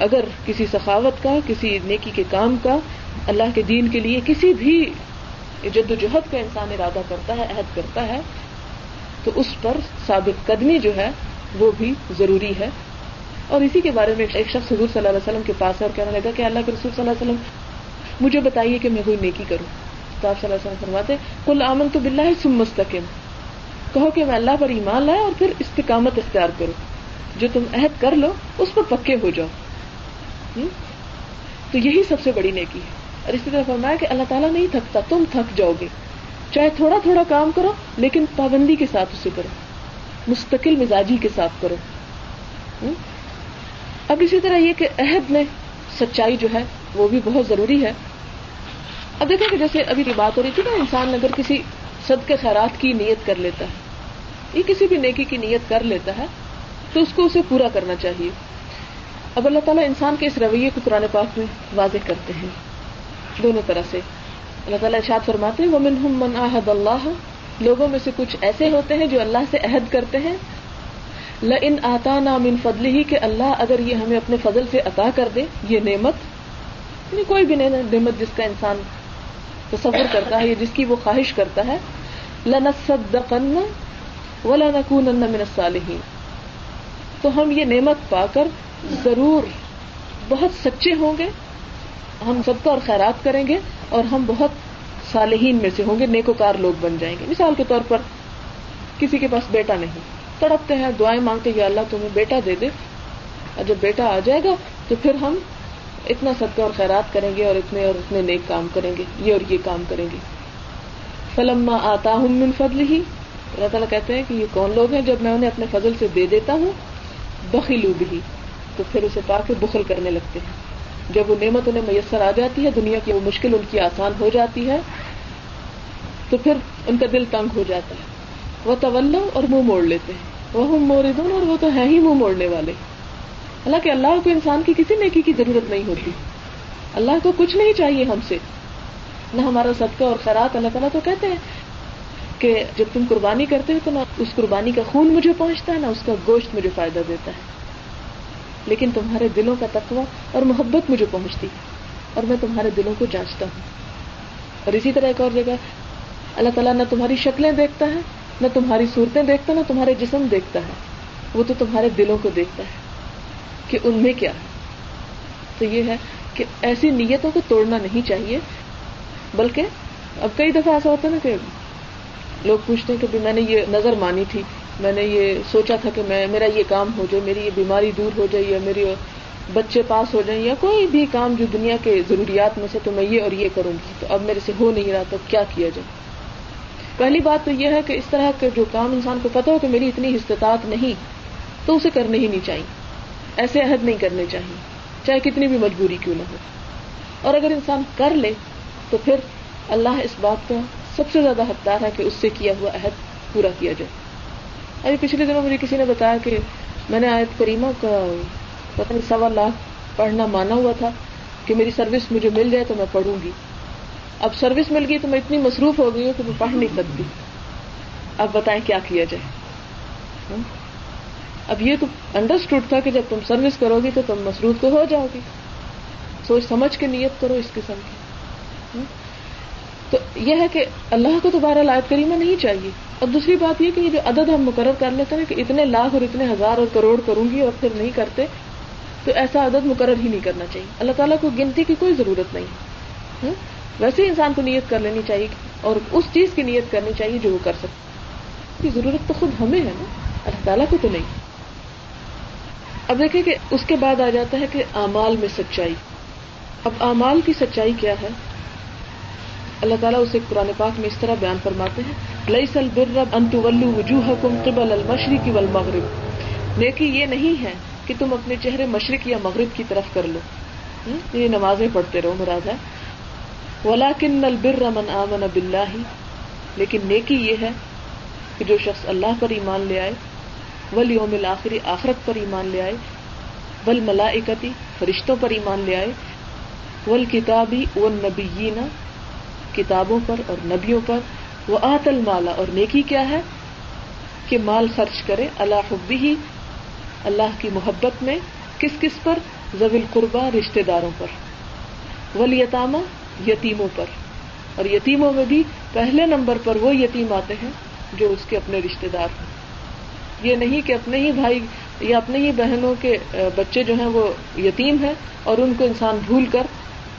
اگر کسی سخاوت کا، کسی نیکی کے کام کا، اللہ کے دین کے لیے کسی بھی جد و جہد کا انسان ارادہ کرتا ہے، عہد کرتا ہے تو اس پر ثابت قدمی جو ہے وہ بھی ضروری ہے۔ اور اسی کے بارے میں ایک شخص حضور صلی اللہ علیہ وسلم کے پاس ہے اور کہنے لگا کہ اللہ کے رسول صلی اللہ علیہ وسلم، مجھے بتائیے کہ میں کوئی نیکی کروں۔ تو آپ صلی اللہ علیہ وسلم فرماتے کل امن تو بلّہ سم مستقم کہو کہ میں اللہ پر ایمان لائے اور پھر استقامت اختیار کروں۔ جو تم عہد کر لو، اس پر پکے ہو جاؤ۔ تو یہی سب سے بڑی نیکی ہے۔ اور اسی طرح فرمایا کہ اللہ تعالیٰ نہیں تھکتا، تم تھک جاؤ گے۔ چاہے تھوڑا تھوڑا کام کرو، لیکن پابندی کے ساتھ اسے کرو۔ مستقل مزاجی کے ساتھ کرو۔ اب اسی طرح یہ کہ عہد میں سچائی جو ہے، وہ بھی بہت ضروری ہے۔ اب دیکھیں کہ جیسے ابھی کی بات ہو رہی تھی نا، انسان اگر کسی صد کے خیرات کی نیت کر لیتا ہے، یہ کسی بھی نیکی کی نیت کر لیتا ہے، تو اس کو اسے پورا کرنا چاہیے۔ اب اللہ تعالیٰ انسان کے اس رویے کو قرآن پاک میں واضح کرتے ہیں۔ دونوں طرح سے۔ اللہ تعالیٰ ارشاد فرماتے ہیں وہ من من عہد اللہ لوگوں میں سے کچھ ایسے ہوتے ہیں جو اللہ سے عہد کرتے ہیں۔ ل ان آتا من فضل ہی کہ اللہ اگر یہ ہمیں اپنے فضل سے عطا کر دے، یہ نعمت۔ یعنی کوئی بھی نعمت جس کا انسان تصور کرتا ہے یا جس کی وہ خواہش کرتا ہے۔ لنصدقن ولنکونن من الصالحین تو ہم یہ نعمت پا کر ضرور بہت سچے ہوں گے۔ ہم سب کا اور خیرات کریں گے اور ہم بہت صالحین میں سے ہوں گے، نیکوکار لوگ بن جائیں گے۔ مثال کے طور پر کسی کے پاس بیٹا نہیں، تڑپتے ہیں، دعائیں مانگتے یا اللہ تمہیں بیٹا دے دے۔ اور جب بیٹا آ جائے گا تو پھر ہم اتنا صدقہ اور خیرات کریں گے اور اتنے اور اتنے نیک کام کریں گے، یہ اور یہ کام کریں گے۔ فلما آتا ہوں من فضل ہی اللہ تعالیٰ کہتے ہیں کہ یہ کون لوگ ہیں جب میں انہیں اپنے فضل سے دے دیتا ہوں؟ بخیلو بھی تو پھر اسے پا کے بخل کرنے لگتے ہیں۔ جب وہ نعمت انہیں میسر آ جاتی ہے، دنیا کی وہ مشکل ان کی آسان ہو جاتی ہے، تو پھر ان کا دل تنگ ہو جاتا ہے۔ وہ طول اور منہ موڑ لیتے ہیں۔ وہ موردون اور وہ تو ہے ہی منہ موڑنے والے۔ حالانکہ اللہ کو انسان کی کسی نیکی کی ضرورت نہیں ہوتی۔ اللہ کو کچھ نہیں چاہیے ہم سے۔ نہ ہمارا صدقہ اور خیرات اللہ تعالیٰ تو کہتے ہیں کہ جب تم قربانی کرتے ہو تو نہ اس قربانی کا خون مجھے پہنچتا ہے، نہ اس کا گوشت مجھے فائدہ دیتا ہے۔ لیکن تمہارے دلوں کا تقوی اور محبت مجھے پہنچتی اور میں تمہارے دلوں کو جانچتا ہوں۔ اور اسی طرح ایک اور جگہ، اللہ تعالیٰ نہ تمہاری شکلیں دیکھتا ہے، نہ تمہاری صورتیں دیکھتا، نہ تمہارے جسم دیکھتا ہے۔ وہ تو تمہارے دلوں کو دیکھتا ہے کہ ان میں کیا ہے۔ تو یہ ہے کہ ایسی نیتوں کو توڑنا نہیں چاہیے، بلکہ اب کئی دفعہ ایسا ہوتا ہے نا کہ لوگ پوچھتے ہیں کہ میں نے یہ نظر مانی تھی میں نے یہ سوچا تھا کہ میں میرا یہ کام ہو جائے، میری یہ بیماری دور ہو جائے یا میری بچے پاس ہو جائیں یا کوئی بھی کام جو دنیا کے ضروریات میں سے، تو میں یہ اور یہ کروں گی۔ تو اب میرے سے ہو نہیں رہا، تو کیا کیا جائے؟ پہلی بات تو یہ ہے کہ اس طرح کے جو کام انسان کو پتا ہو کہ میری اتنی استطاعت نہیں، تو اسے کرنے ہی نہیں چاہیے۔ ایسے عہد نہیں کرنے چاہیے، چاہے کتنی بھی مجبوری کیوں نہ ہو۔ اور اگر انسان کر لے، تو پھر اللہ اس بات کا سب سے زیادہ حقدار ہے کہ اس سے کیا ہوا عہد پورا کیا جائے۔ ابھی پچھلے دنوں مجھے کسی نے بتایا کہ میں نے آیت کریمہ کا پتہ نہیں سوا لاکھ پڑھنا مانا ہوا تھا کہ میری سروس مجھے مل جائے تو میں پڑھوں گی۔ اب سروس مل گئی تو میں اتنی مصروف ہو گئی ہوں کہ میں پڑھ نہیں سکتی۔ اب بتائیں کیا کیا جائے؟ اب یہ تو انڈرسٹوڈ تھا کہ جب تم سروس کرو گی تو تم مصروف تو ہو جاؤ گی۔ سوچ سمجھ کے نیت کرو اس قسم کی۔ تو یہ ہے کہ اللہ کو دوبارہ لائد کریمہ نہیں چاہیے۔ اور دوسری بات یہ کہ یہ جو عدد ہم مقرر کر لیتے ہیں کہ اتنے لاکھ اور اتنے ہزار اور کروڑ کروں گی اور پھر نہیں کرتے، تو ایسا عدد مقرر ہی نہیں کرنا چاہیے۔ اللہ تعالیٰ کو گنتی کی کوئی ضرورت نہیں ویسے انسان کو نیت کر لینی چاہیے اور اس چیز کی نیت کرنی چاہیے جو وہ کر سکتے کی ضرورت تو خود ہمیں ہے نا، اللہ تعالیٰ کو تو نہیں۔ اب دیکھیں کہ اس کے بعد آ جاتا ہے کہ امال میں سچائی۔ اب امال کی سچائی کیا ہے؟ اللہ تعالیٰ اسے قرآن پاک میں اس طرح بیان فرماتے ہیں لئی سل برب وجوہ کم قبل المشرقی والمغرب۔ نیکی یہ نہیں ہے کہ تم اپنے چہرے مشرق یا مغرب کی طرف کر لو۔ یہ نمازیں پڑھتے رہو مراد ہے ولا کن البر من آمن بلّہ لیکن نیکی یہ ہے کہ جو شخص اللہ پر ایمان لے آئے ول یوم الآخری آخرت پر ایمان لے آئے ول ملائکتی فرشتوں پر ایمان لے آئے ول کتابی و نبینا کتابوں پر اور نبیوں پر، وہ آت المالا اور نیکی کیا ہے؟ کہ مال خرچ کرے، اللہ حبی ہی اللہ کی محبت میں کس کس پر؟ زویل قربا رشتے داروں پر ول یتامہ یتیموں پر۔ اور یتیموں میں بھی پہلے نمبر پر وہ یتیم آتے ہیں جو اس کے اپنے رشتے دار ہیں۔ یہ نہیں کہ اپنے ہی بھائی یا اپنے ہی بہنوں کے، بچے جو ہیں وہ یتیم ہیں اور ان کو انسان بھول کر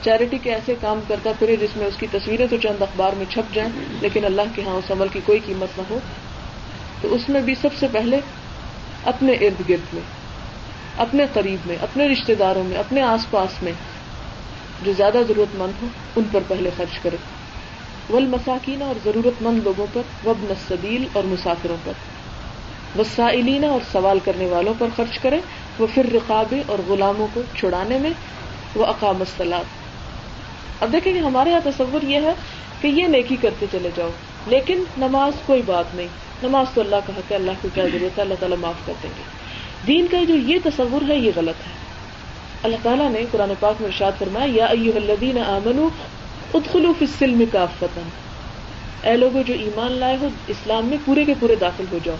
چیریٹی کے ایسے کام کرتا پھر جس میں اس کی تصویریں تو چند اخبار میں چھپ جائیں، لیکن اللہ کے ہاں اس عمل کی کوئی قیمت نہ ہو۔ تو اس میں بھی سب سے پہلے اپنے ارد گرد میں، اپنے قریب میں، اپنے رشتے داروں میں، اپنے آس پاس میں جو زیادہ ضرورت مند ہو، ان پر پہلے خرچ کرے۔ ول مساکینہ اور ضرورت مند لوگوں پر وب نصبیل اور مسافروں پر۔ وسائلینہ اور سوال کرنے والوں پر خرچ کرے۔ وہ پھر رقابے اور غلاموں کو چھڑانے میں۔ وہ اقام سلاد اب دیکھیں کہ ہمارے یہاں تصور یہ ہے کہ یہ نیکی کرتے چلے جاؤ، لیکن نماز کوئی بات نہیں۔ نماز تو اللہ کا حق ہے، اللہ کو کیا ضرورت ہے، اللہ تعالیٰ معاف کر دیں گے۔ دین کا جو یہ تصور ہے، یہ غلط ہے۔ اللہ تعالیٰ نے قرآن پاک میں ارشاد فرمایا، یا ایو الذین آمنوا ادخلوا فی السلم کافتا۔ اے لوگوں جو ایمان لائے ہو، اسلام میں پورے کے پورے داخل ہو جاؤ۔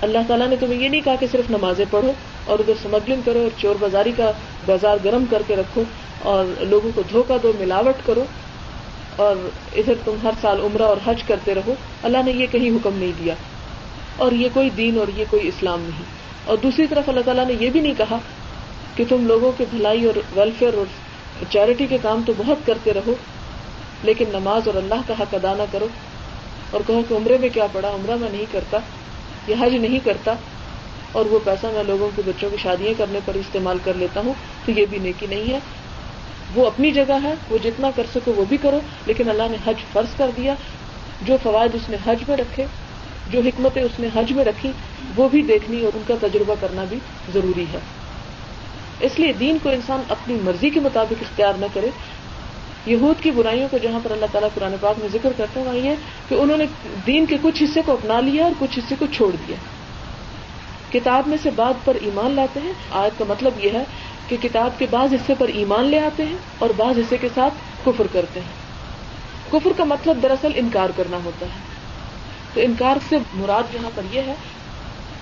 اللہ تعالیٰ نے تمہیں یہ نہیں کہا کہ صرف نمازیں پڑھو اور ادھر سمگلنگ کرو اور چور بازاری کا بازار گرم کر کے رکھو اور لوگوں کو دھوکہ دو، ملاوٹ کرو اور ادھر تم ہر سال عمرہ اور حج کرتے رہو۔ اللہ نے یہ کہیں حکم نہیں دیا۔ اور یہ کوئی دین اور یہ کوئی اسلام نہیں۔ اور دوسری طرف اللہ تعالیٰ نے یہ بھی نہیں کہا کہ تم لوگوں کے بھلائی اور ویلفیئر اور چیریٹی کے کام تو بہت کرتے رہو، لیکن نماز اور اللہ کا حق ادا نہ کرو۔ اور کہو کہ عمرے میں کیا پڑا عمرہ میں نہیں کرتا۔ یہ حج نہیں کرتا اور وہ پیسہ میں لوگوں کے بچوں کی شادیاں کرنے پر استعمال کر لیتا ہوں، تو یہ بھی نیکی نہیں ہے۔ وہ اپنی جگہ ہے، وہ جتنا کر سکو وہ بھی کرو، لیکن اللہ نے حج فرض کر دیا۔ جو فوائد اس نے حج میں رکھے، جو حکمتیں اس نے حج میں رکھی، وہ بھی دیکھنی اور ان کا تجربہ کرنا بھی ضروری ہے۔ اس لیے دین کو انسان اپنی مرضی کے مطابق اختیار نہ کرے۔ یہود کی برائیوں کو جہاں پر اللہ تعالیٰ قرآن پاک میں ذکر کرتے ہیں یہ کہ انہوں نے دین کے کچھ حصے کو اپنا لیا اور کچھ حصے کو چھوڑ دیا۔ کتاب میں سے بعد پر ایمان لاتے ہیں۔ آیت کا مطلب یہ ہے کہ کتاب کے بعض حصے پر ایمان لے آتے ہیں اور بعض حصے کے ساتھ کفر کرتے ہیں۔ کفر کا مطلب دراصل انکار کرنا ہوتا ہے۔ تو انکار سے مراد یہاں پر یہ ہے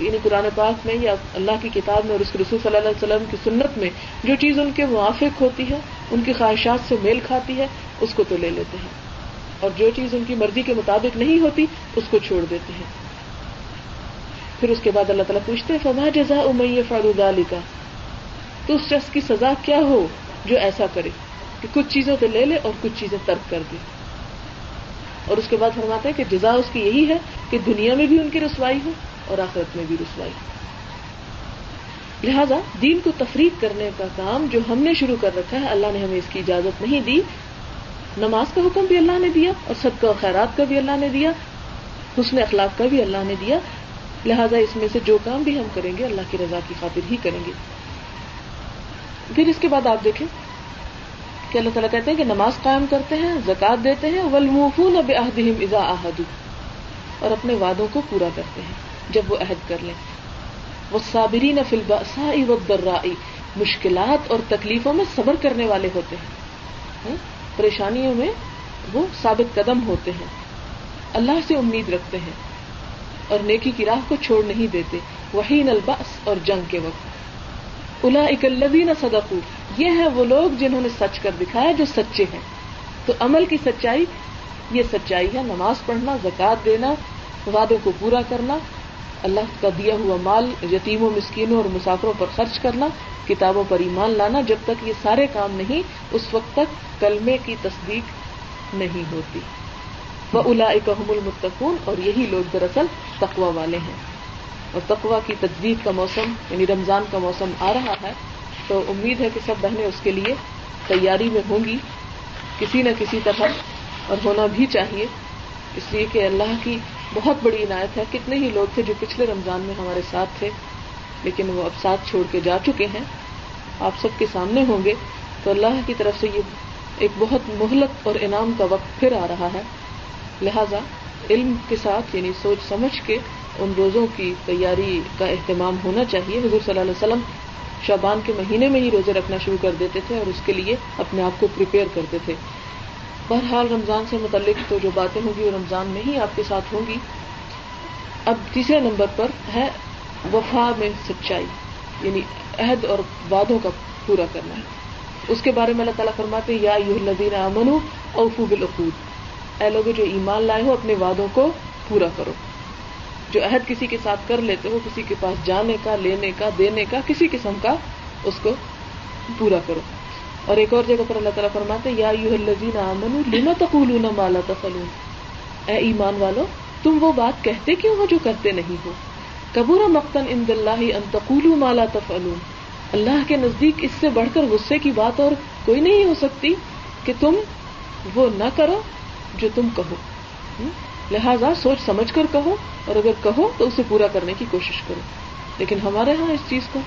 یعنی قرآن پاک میں یا اللہ کی کتاب میں اور اس کے رسول صلی اللہ علیہ وسلم کی سنت میں جو چیز ان کے موافق ہوتی ہے، ان کی خواہشات سے میل کھاتی ہے، اس کو تو لے لیتے ہیں۔ اور جو چیز ان کی مرضی کے مطابق نہیں ہوتی، اس کو چھوڑ دیتے ہیں۔ پھر اس کے بعد اللہ تعالیٰ پوچھتے ہیں، فما جزا امی فاروق علی کا تو اس شخص کی سزا کیا ہو جو ایسا کرے؟ کہ کچھ چیزوں کو لے لے اور کچھ چیزیں ترک کر دے۔ اور اس کے بعد فرماتے ہیں کہ جزا اس کی یہی ہے کہ دنیا میں بھی ان کی رسوائی ہو۔ اور آخرت میں بھی رسوائی۔ لہذا دین کو تفریق کرنے کا کام جو ہم نے شروع کر رکھا ہے، اللہ نے ہمیں اس کی اجازت نہیں دی۔ نماز کا حکم بھی اللہ نے دیا اور سب کا خیرات کا بھی اللہ نے دیا، حسن اخلاق کا بھی اللہ نے دیا۔ لہذا اس میں سے جو کام بھی ہم کریں گے، اللہ کی رضا کی خاطر ہی کریں گے۔ پھر اس کے بعد آپ دیکھیں کہ اللہ تعالیٰ کہتے ہیں کہ نماز قائم کرتے ہیں زکات دیتے ہیں ولمفون اب احدہم اذا احدو اور اپنے وعدوں کو پورا کرتے ہیں۔ جب وہ عہد کر لیں۔ وہ صابری نہ فلبا سا مشکلات اور تکلیفوں میں صبر کرنے والے ہوتے ہیں۔ ہاں؟ پریشانیوں میں وہ ثابت قدم ہوتے ہیں۔ اللہ سے امید رکھتے ہیں اور نیکی کی راہ کو چھوڑ نہیں دیتے۔ وہی نلباس اور جنگ کے وقت۔ الا اکلبین صدقو یہ ہے وہ لوگ جنہوں نے سچ کر دکھایا جو سچے ہیں۔ تو عمل کی سچائی، یہ سچائی ہے، نماز پڑھنا زکات دینا، وعدوں کو پورا کرنا۔ اللہ کا دیا ہوا مال، یتیموں، مسکینوں اور مسافروں پر خرچ کرنا، کتابوں پر ایمان لانا، جب تک یہ سارے کام نہیں، اس وقت تک کلمے کی تصدیق نہیں ہوتی۔ وہ الا اکم المتقون اور یہی لوگ دراصل تقوا والے ہیں۔ اور تقوا کی تجدید کا موسم یعنی رمضان کا موسم آ رہا ہے، تو امید ہے کہ سب بہنیں اس کے لیے تیاری میں ہوں گی۔ کسی نہ کسی طرح اور ہونا بھی چاہیے۔ اس لیے کہ اللہ کی بہت بڑی عنایت ہے۔ کتنے ہی لوگ تھے جو پچھلے رمضان میں ہمارے ساتھ تھے، لیکن وہ اب ساتھ چھوڑ کے جا چکے ہیں۔ آپ سب کے سامنے ہوں گے۔ تو اللہ کی طرف سے یہ ایک بہت مہلت اور انعام کا وقت پھر آ رہا ہے۔ لہذا علم کے ساتھ یعنی سوچ سمجھ کے ان روزوں کی تیاری کا اہتمام ہونا چاہیے۔ حضور صلی اللہ علیہ وسلم شابان کے مہینے میں ہی روزے رکھنا شروع کر دیتے تھے اور اس کے لیے اپنے آپ کو پریپیئر کرتے تھے۔ بہرحال رمضان سے متعلق تو جو باتیں ہوں گی وہ رمضان میں ہی آپ کے ساتھ ہوں گی۔ اب تیسرے نمبر پر ہے وفا میں سچائی یعنی عہد اور وعدوں کا پورا کرنا۔ ہے اس کے بارے میں اللہ تعالیٰ فرماتے یا یو الدین امن اوفو بالعقود۔ اے لوگ جو ایمان لائے ہو، اپنے وعدوں کو پورا کرو۔ جو عہد کسی کے ساتھ کر لیتے ہو، کسی کے پاس جانے کا، لینے کا، دینے کا، کسی قسم کا، اس کو پورا کرو۔ اور ایک اور جگہ پر اللہ تعالیٰ فرماتے یا مالا تفلون اے ایمان والو، تم وہ بات کہتے کیوں ہو جو کرتے نہیں ہو؟ کبور مختن ان دلہ تقول مالا تفلون اللہ کے نزدیک اس سے بڑھ کر غصے کی بات اور کوئی نہیں ہو سکتی کہ تم وہ نہ کرو جو تم کہو۔ لہذا سوچ سمجھ کر کہو اور اگر کہو تو اسے پورا کرنے کی کوشش کرو۔ لیکن ہمارے ہاں اس چیز کا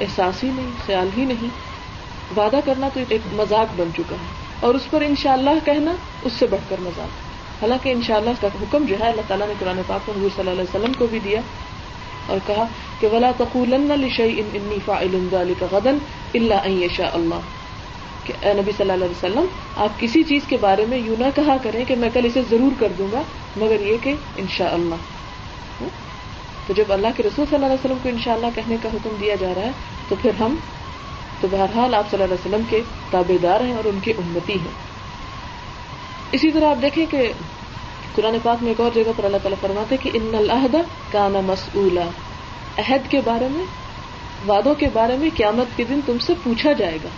احساس ہی نہیں، خیال ہی نہیں۔ وعدہ کرنا تو ایک مذاق بن چکا ہے۔ اور اس پر انشاءاللہ کہنا، اس سے بڑھ کر مذاق۔ حالانکہ انشاءاللہ کا حکم جو ہے، اللہ تعالیٰ نے قرآن پاک حضور صلی اللہ علیہ وسلم کو بھی دیا اور کہا کہ ولا تقول غدن اللہ شاء اللہ کہ اے نبی صلی اللہ علیہ وسلم، آپ کسی چیز کے بارے میں یوں نہ کہا کریں کہ میں کل اسے ضرور کر دوں گا، مگر یہ کہ انشاء اللہ۔ تو جب اللہ کے رسول صلی اللہ علیہ وسلم کو انشاءاللہ کہنے کا حکم دیا جا رہا ہے، تو پھر ہم تو بہرحال آپ صلی اللہ علیہ وسلم کے تابے دار ہیں اور ان کی امتی ہیں۔ اسی طرح آپ دیکھیں کہ قرآن پاک میں ایک اور جگہ پر اللہ تعالیٰ فرماتے کہ ان الحدہ کا نا عہد کے بارے میں، وعدوں کے بارے میں قیامت کے دن تم سے پوچھا جائے گا،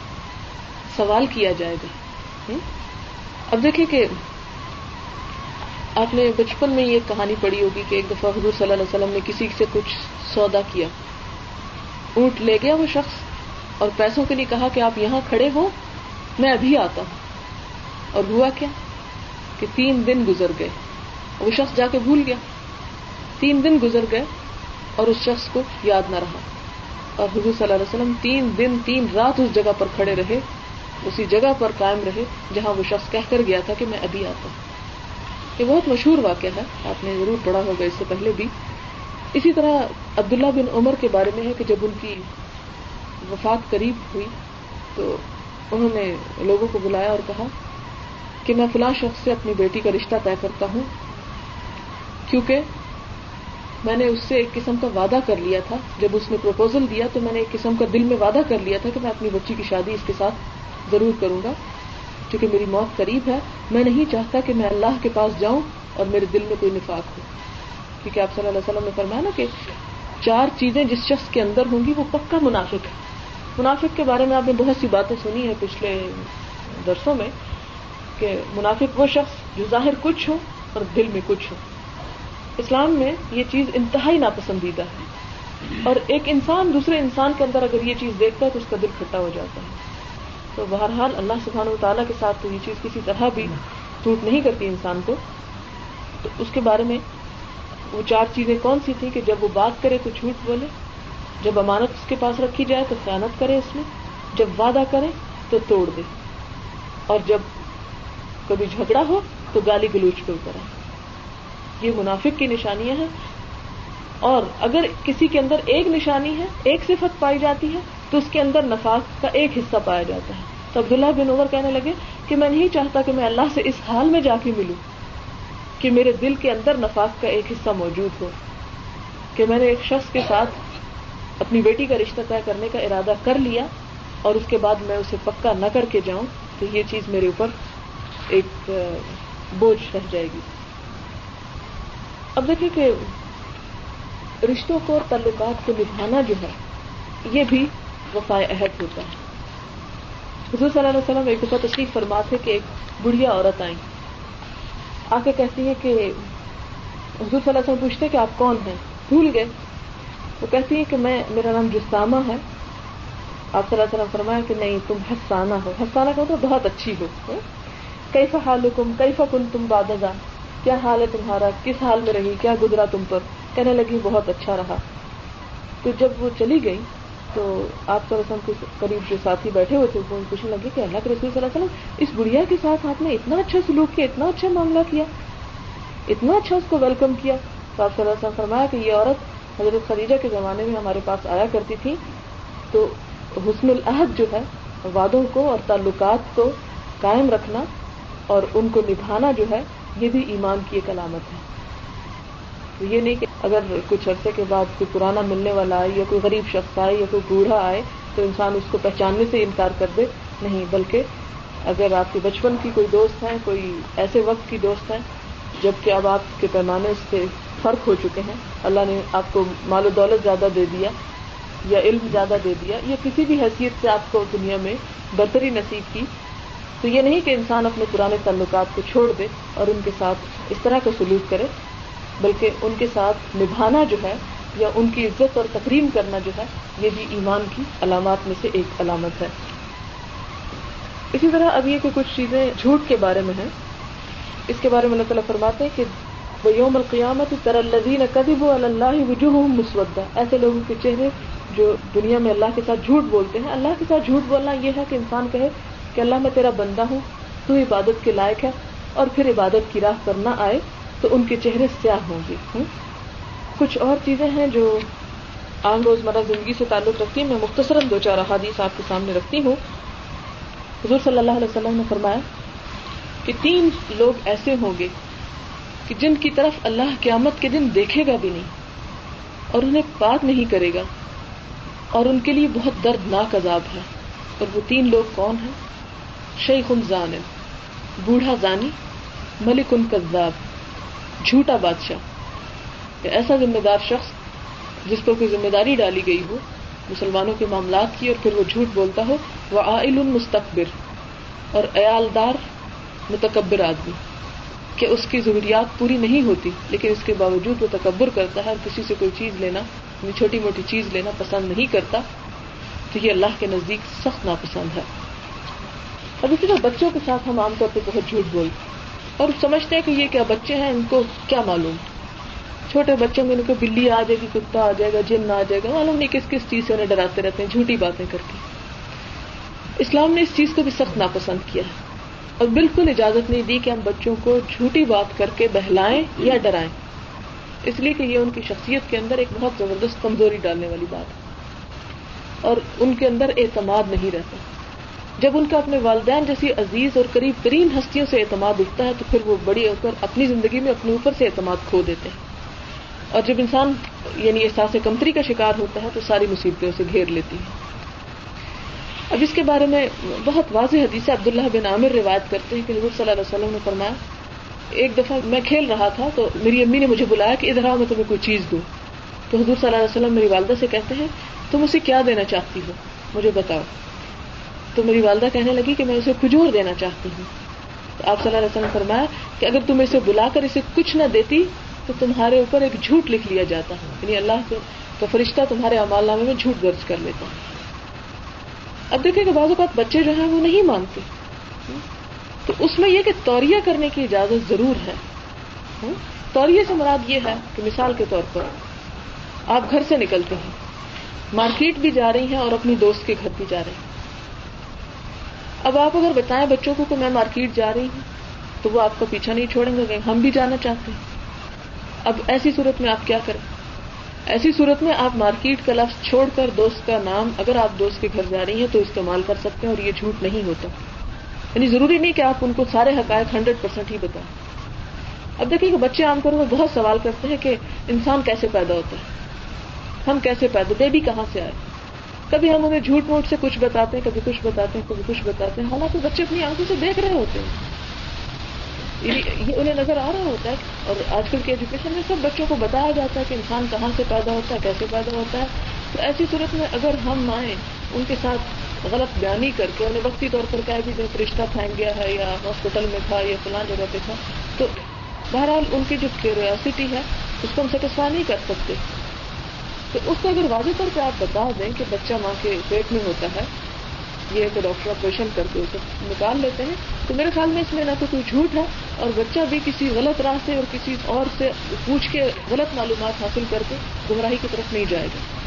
سوال کیا جائے گا۔ اب دیکھیں کہ آپ نے بچپن میں یہ کہانی پڑھی ہوگی کہ ایک دفعہ حضور صلی اللہ علیہ وسلم نے کسی سے کچھ سودا کیا۔ اونٹ لے گیا وہ شخص اور پیسوں کے لیے کہا کہ آپ یہاں کھڑے ہو میں ابھی آتا ہوں۔ اور ہوا کیا؟ کہ تین دن گزر گئے۔ وہ شخص جا کے بھول گیا۔ تین دن گزر گئے اور اس شخص کو یاد نہ رہا۔ اور حضور صلی اللہ علیہ وسلم تین دن، تین رات اس جگہ پر کھڑے رہے، اسی جگہ پر قائم رہے جہاں وہ شخص کہہ کر گیا تھا کہ میں ابھی آتا ہوں۔ یہ بہت مشہور واقعہ ہے، آپ نے ضرور پڑھا ہوگا اس سے پہلے بھی۔ اسی طرح عبداللہ بن عمر کے بارے میں ہے کہ جب ان کی وفات قریب ہوئی تو انہوں نے لوگوں کو بلایا اور کہا کہ میں فلاں شخص سے اپنی بیٹی کا رشتہ طے کرتا ہوں، کیونکہ میں نے اس سے ایک قسم کا وعدہ کر لیا تھا۔ جب اس نے پرپوزل دیا تو میں نے ایک قسم کا دل میں وعدہ کر لیا تھا کہ میں اپنی بچی کی شادی اس کے ساتھ ضرور کروں گا۔ کیونکہ میری موت قریب ہے، میں نہیں چاہتا کہ میں اللہ کے پاس جاؤں اور میرے دل میں کوئی نفاق ہو۔ کیونکہ آپ صلی اللہ علیہ وسلم نے فرمایا نا کہ چار چیزیں جس شخص کے اندر ہوں گی وہ پکا منافق ہے۔ منافق کے بارے میں آپ نے بہت سی باتیں سنی ہیں پچھلے درسوں میں کہ منافق وہ شخص جو ظاہر کچھ ہو اور دل میں کچھ ہو۔ اسلام میں یہ چیز انتہائی ناپسندیدہ ہے۔ اور ایک انسان دوسرے انسان کے اندر اگر یہ چیز دیکھتا ہے تو اس کا دل کھٹا ہو جاتا ہے۔ تو بہرحال اللہ سبحانہ و تعالیٰ کے ساتھ تو یہ چیز کسی طرح بھی ٹوٹ نہیں کرتی انسان کو۔ تو اس کے بارے میں وہ چار چیزیں کون سی تھیں کہ جب وہ بات کرے تو جھوٹ بولے؟ جب امانت اس کے پاس رکھی جائے تو خیانت کرے اس میں، جب وعدہ کرے تو توڑ دے۔ اور جب کبھی جھگڑا ہو تو گالی گلوچ پہ اتر آئے۔ یہ منافق کی نشانیاں ہیں۔ اور اگر کسی کے اندر ایک نشانی ہے، ایک صفت پائی جاتی ہے، تو اس کے اندر نفاق کا ایک حصہ پایا جاتا ہے۔ تو عبداللہ بن عمر کہنے لگے کہ میں نہیں چاہتا کہ میں اللہ سے اس حال میں جا کے ملوں کہ میرے دل کے اندر نفاق کا ایک حصہ موجود ہو۔ کہ میں نے ایک شخص کے ساتھ اپنی بیٹی کا رشتہ طے کرنے کا ارادہ کر لیا اور اس کے بعد میں اسے پکا نہ کر کے جاؤں تو یہ چیز میرے اوپر ایک بوجھ رہ جائے گی۔ اب دیکھیں کہ رشتوں کو اور تعلقات کو نبھانا جو ہے، یہ بھی وفائے عہد ہوتا ہے۔ حضور صلی اللہ علیہ وسلم ایک دفعہ تشریف فرماتے کہ ایک بڑھیا عورت آئی آ کے کہتی ہے کہ حضور صلی اللہ علیہ وسلم پوچھتے کہ آپ کون ہیں؟ بھول گئے۔ وہ کہتی ہے کہ میں، میرا نام جسامہ ہے۔ آپ صلی اللہ علیہ وسلم فرمایا کہ نہیں، تم حسانہ ہو۔ حسانہ کا تو بہت اچھی ہو۔ کئی حال حکم کئی کن تم بادہ کیا حال ہے تمہارا؟ کس حال میں رہی؟ کیا گزرا تم پر؟ کہنے لگی، بہت اچھا رہا۔ تو جب وہ چلی گئی تو آپ صلی اللہ علیہ وسلم کے قریب جو ساتھی بیٹھے ہوئے تھے، وہ پوچھنے لگے کہ اللہ کے رسول صلی اللہ علیہ وسلم، اس بڑھیا کے ساتھ آپ نے اتنا اچھا سلوک کیا، اتنا اچھا معاملہ کیا، اتنا اچھا اس کو ویلکم کیا؟ تو آپ صلی اللہ علیہ وسلم فرمایا کہ یہ عورت حضرت خدیجہ کے زمانے میں ہمارے پاس آیا کرتی تھی، تو حسن العہد جو ہے وادوں کو اور تعلقات کو قائم رکھنا اور ان کو نبھانا جو ہے، یہ بھی ایمان کی ایک علامت ہے۔ تو یہ نہیں کہ اگر کچھ عرصے کے بعد کوئی پرانا ملنے والا آئے یا کوئی غریب شخص آئے یا کوئی بوڑھا آئے، تو انسان اس کو پہچاننے سے انکار کر دے۔ نہیں، بلکہ اگر آپ کے بچپن کی کوئی دوست ہیں، کوئی ایسے وقت کی دوست ہیں جبکہ اب آپ کے پیمانے سے فرق ہو چکے ہیں۔ اللہ نے آپ کو مال و دولت زیادہ دے دیا یا علم زیادہ دے دیا، یا کسی بھی حیثیت سے آپ کو دنیا میں برتری نصیب کی، تو یہ نہیں کہ انسان اپنے پرانے تعلقات کو چھوڑ دے اور ان کے ساتھ اس طرح کا سلوک کرے، بلکہ ان کے ساتھ نبھانا جو ہے یا ان کی عزت اور تقریم کرنا جو ہے، یہ بھی ایمان کی علامات میں سے ایک علامت ہے۔ اسی طرح اب یہ کہ کچھ چیزیں جھوٹ کے بارے میں ہیں۔ اس کے بارے میں اللہ تعالیٰ فرماتے ہیں کہ وہ یوم القیامت تر الدین کدیب اللہ وجوہ مسودہ ایسے لوگوں کے چہرے جو دنیا میں اللہ کے ساتھ جھوٹ بولتے ہیں. اللہ کے ساتھ جھوٹ بولنا یہ ہے کہ انسان کہے کہ اللہ میں تیرا بندہ ہوں، تو عبادت کے لائق ہے اور پھر عبادت کی راہ پر نہ آئے تو ان کے چہرے سیاہ ہوں گے۔ کچھ اور چیزیں ہیں جو عام روزمرہ زندگی سے تعلق رکھتی ہیں۔ میں مختصراً دو چار احادیث آپ کے سامنے رکھتی ہوں۔ حضور صلی اللہ علیہ وسلم نے فرمایا کہ تین لوگ ایسے ہوں گے کہ جن کی طرف اللہ قیامت کے دن دیکھے گا بھی نہیں اور انہیں بات نہیں کرے گا اور ان کے لیے بہت دردناک عذاب ہے اور وہ تین لوگ کون ہیں؟ شیخ ان بوڑھا زانی، ملک ان کذاب جھوٹا بادشاہ۔ ایسا ذمہ دار شخص جس پر کوئی ذمہ داری ڈالی گئی ہو، مسلمانوں کے معاملات کی اور پھر وہ جھوٹ بولتا ہو، وہ آئل المستقبر اور ایالدار متکبر آدمی۔ کہ اس کی ضروریات پوری نہیں ہوتی، لیکن اس کے باوجود وہ تکبر کرتا ہے اور کسی سے کوئی چیز لینا چھوٹی موٹی چیز لینا پسند نہیں کرتا، تو یہ اللہ کے نزدیک سخت ناپسند ہے۔ اب اسی طرح بچوں کے ساتھ ہم عام طور پہ بہت جھوٹ بولتے اور سمجھتے ہیں کہ یہ کیا بچے ہیں، ان کو کیا معلوم؟ چھوٹے بچوں میں ان کو بلی آ جائے گی، کتا آ جائے گا، جن آ جائے گا، معلوم نہیں کس کس چیز سے انہیں ڈراتے رہتے ہیں، جھوٹی باتیں کر کے اسلام نے اس چیز کو بھی سخت ناپسند کیا ہے۔ اور بالکل اجازت نہیں دی کہ ہم بچوں کو جھوٹی بات کر کے بہلائیں یا ڈرائیں۔ اس لیے کہ یہ ان کی شخصیت کے اندر ایک بہت زبردست کمزوری ڈالنے والی بات ہے۔ اور ان کے اندر اعتماد نہیں رہتا۔ جب ان کا اپنے والدین جیسی عزیز اور قریب ترین ہستیوں سے اعتماد اٹھتا ہے، تو پھر وہ بڑی ہو کر اپنی زندگی میں اپنے اوپر سے اعتماد کھو دیتے ہیں۔ اور جب انسان یعنی احساس کمتری کا شکار ہوتا ہے، تو ساری مصیبتیں اسے گھیر لیتی ہیں۔ اب اس کے بارے میں بہت واضح حدیث عبداللہ بن عامر روایت کرتے ہیں کہ حضور صلی اللہ علیہ وسلم نے فرمایا، ایک دفعہ میں کھیل رہا تھا تو میری امی نے مجھے بلایا کہ ادھر آؤ، میں تمہیں کوئی چیز دوں۔ تو حضور صلی اللہ علیہ وسلم میری والدہ سے کہتے ہیں، تم اسے کیا دینا چاہتی ہو؟ مجھے بتاؤ۔ تو میری والدہ کہنے لگی کہ میں اسے کھجور دینا چاہتی ہوں۔ تو آپ صلی اللہ علیہ وسلم نے فرمایا کہ اگر تم اسے بلا کر اسے کچھ نہ دیتی، تو تمہارے اوپر ایک جھوٹ لکھ لیا جاتا ہے۔ یعنی اللہ کا فرشتہ تمہارے امال نامے میں جھوٹ درج کر لیتا اب دیکھیں کہ بعض اوقات بچے جو ہیں وہ نہیں مانتے۔ تو اس میں یہ کہ توریہ کرنے کی اجازت ضرور ہے۔ توریہ سے مراد یہ ہے کہ مثال کے طور پر آپ گھر سے نکلتے ہیں، مارکیٹ بھی جا رہی ہیں اور اپنی دوست کے گھر بھی جا رہے ہیں۔ اب آپ اگر بتائیں بچوں کو کہ میں مارکیٹ جا رہی ہوں، تو وہ آپ کا پیچھا نہیں چھوڑیں گے ہم بھی جانا چاہتے ہیں۔ اب ایسی صورت میں آپ کیا کریں؟ ایسی صورت میں آپ مارکیٹ کا لفظ چھوڑ کر دوست کا نام اگر آپ دوست کے گھر جا رہی ہیں تو استعمال کر سکتے ہیں اور یہ جھوٹ نہیں ہوتا۔ یعنی ضروری نہیں کہ آپ ان کو سارے حقائق ہنڈریڈ پرسینٹ ہی بتائیں۔ اب دیکھیے کہ بچے عام طور پر بہت سوال کرتے ہیں کہ انسان کیسے پیدا ہوتا ہے؟ ہم کیسے پیدا بیبی کہاں سے آئے؟ کبھی ہم انہیں جھوٹ موٹ سے کچھ بتاتے ہیں، کبھی کچھ بتاتے ہیں، کبھی کچھ بتاتے ہیں۔ حالانکہ بچے اپنی آنکھوں سے دیکھ رہے ہوتے ہیں۔ یہ انہیں نظر آ رہا ہوتا ہے اور آج کل کی ایجوکیشن میں سب بچوں کو بتایا جاتا ہے کہ انسان کہاں سے پیدا ہوتا ہے، کیسے پیدا ہوتا ہے۔ تو ایسی صورت میں اگر ہم آئیں ان کے ساتھ غلط بیانی کر کے، انہیں وقتی طور پر کہہ بھی جب رشتہ پھینک گیا ہے یا ہاسپٹل میں تھا یا فلاں جگہ پہ تھا، تو بہرحال ان کی جو کیوریاسٹی ہے، اس کو ہم سیٹسفائی نہیں کر سکتے۔ تو اس کو اگر واضح طور پہ آپ بتا دیں کہ بچہ ماں کے پیٹ میں ہوتا ہے یہ کہ ڈاکٹر آپریشن کر کے اسے نکال لیتے ہیں۔ تو میرے خیال میں اس میں نہ تو کوئی جھوٹ ہے اور بچہ بھی کسی غلط راہ سے اور کسی اور سے پوچھ کے غلط معلومات حاصل کر کے گمراہی کی طرف نہیں جائے گا۔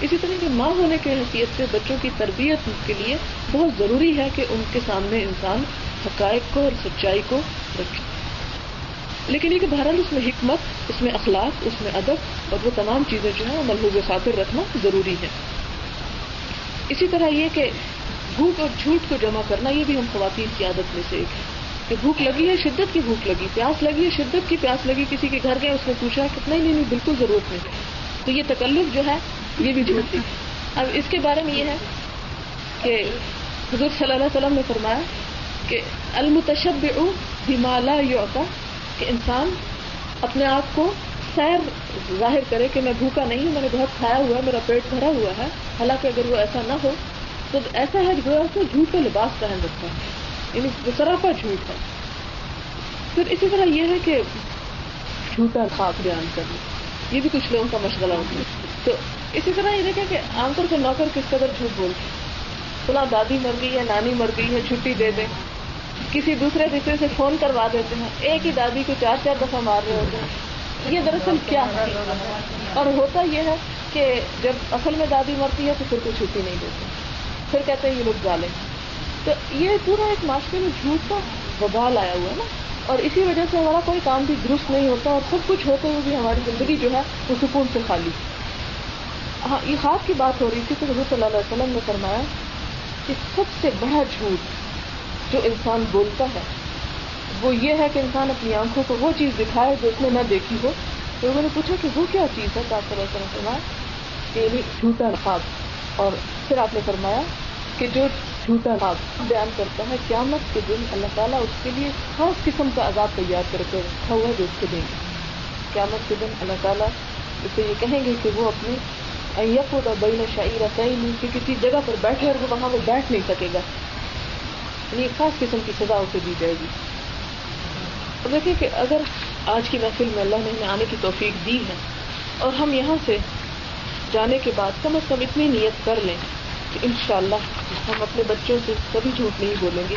اسی طرح کے ماں ہونے کی حیثیت سے بچوں کی تربیت کے لیے بہت ضروری ہے کہ ان کے سامنے انسان حقائق کو اور سچائی کو رکھے۔ لیکن یہ کہ بہرحال اس میں حکمت، اس میں اخلاق، اس میں ادب اور وہ تمام چیزیں جو ہیں ملحوظ خاطر رکھنا ضروری ہے۔ اسی طرح یہ کہ بھوک اور جھوٹ کو جمع کرنا، یہ بھی ہم خواتین کی عادت میں سے ایک ہے کہ بھوک لگی ہے، شدت کی بھوک لگی، پیاس لگی ہے، شدت کی پیاس لگی، کسی کے گھر گئے، اس نے پوچھا کتنا ہی نہیں بالکل ضرورت نہیں۔ تو یہ تکلف جو ہے، یہ بھی جھوٹ تھی اب اس کے بارے میں یہ ہے کہ حضور صلی اللہ علیہ وسلم نے فرمایا کہ المتشب ہمالا یوتا کہ انسان اپنے آپ کو سیر ظاہر کرے کہ میں بھوکا نہیں ہوں، میں نے بہت کھایا ہوا ہے، میرا پیٹ بھرا ہوا ہے۔ حالانکہ اگر وہ ایسا نہ ہو، تو ایسا ہے جو ہے جھوٹ کا لباس پہن رکھتا ہے۔ یعنی سراپا جھوٹ ہے۔ پھر اسی طرح یہ ہے کہ جھوٹا خواب بیان کرنا، یہ بھی کچھ لوگوں کا مشغلہ ہوتا ہے۔ تو اسی طرح یہ دیکھیں کہ عام طور پر نوکر کس قدر جھوٹ بولتے فلاں دادی مر گئی ہے نانی مر گئی ہے، چھٹی دے دیں۔ کسی دوسرے رشتے سے فون کروا دیتے ہیں۔ ایک ہی دادی کو چار چار دفعہ مار رہے ہوتے ہیں۔ یہ دراصل کیا ہے؟ اور ہوتا یہ ہے کہ جب اصل میں دادی مرتی ہے تو پھر کوئی چھٹی نہیں دیتے پھر کہتے ہیں یہ لوگ ڈالیں تو یہ پورا ایک معاشرے میں جھوٹ کا ببال آیا ہوا ہے نا۔ اور اسی وجہ سے ہمارا کوئی کام بھی درست نہیں ہوتا اور سب کچھ ہوتے ہوئے بھی ہماری زندگی جو ہے وہ سکون سے خالی۔ ہاں یہ خواب کی بات ہو رہی تھی تو حضور صلی اللہ علیہ وسلم نے فرمایا کہ سب سے بڑا جھوٹ جو انسان بولتا ہے وہ یہ ہے کہ انسان اپنی آنکھوں کو وہ چیز دکھائے جو اس نے نہ دیکھی ہو۔ تو انہوں نے پوچھا کہ وہ کیا چیز ہے؟ آپ صلی اللہ علیہ وسلم فرمایا کہ یعنی جھوٹا خواب اور پھر آپ نے فرمایا کہ جو جھوٹا خواب بیان کرتا ہے قیامت کے دن اللہ تعالیٰ اس کے لیے خاص قسم کا عذاب تیار کر کے رکھا ہوا ہے جو اس کو دیں گے۔ قیامت کے دن اللہ تعالیٰ اسے یہ کہیں گے کہ وہ اپنے ایقود اور بین شعیر نہیں کہ کسی جگہ پر بیٹھے اور وہ وہاں وہ بیٹھ نہیں سکے گا۔ یعنی ایک خاص قسم کی سزا اسے دی جائے گی۔ دیکھیں کہ اگر آج کی محفل میں اللہ نے ہمیں آنے کی توفیق دی ہے اور ہم یہاں سے جانے کے بعد کم از کم اتنی نیت کر لیں کہ انشاءاللہ ہم اپنے بچوں سے کبھی جھوٹ نہیں بولیں گے۔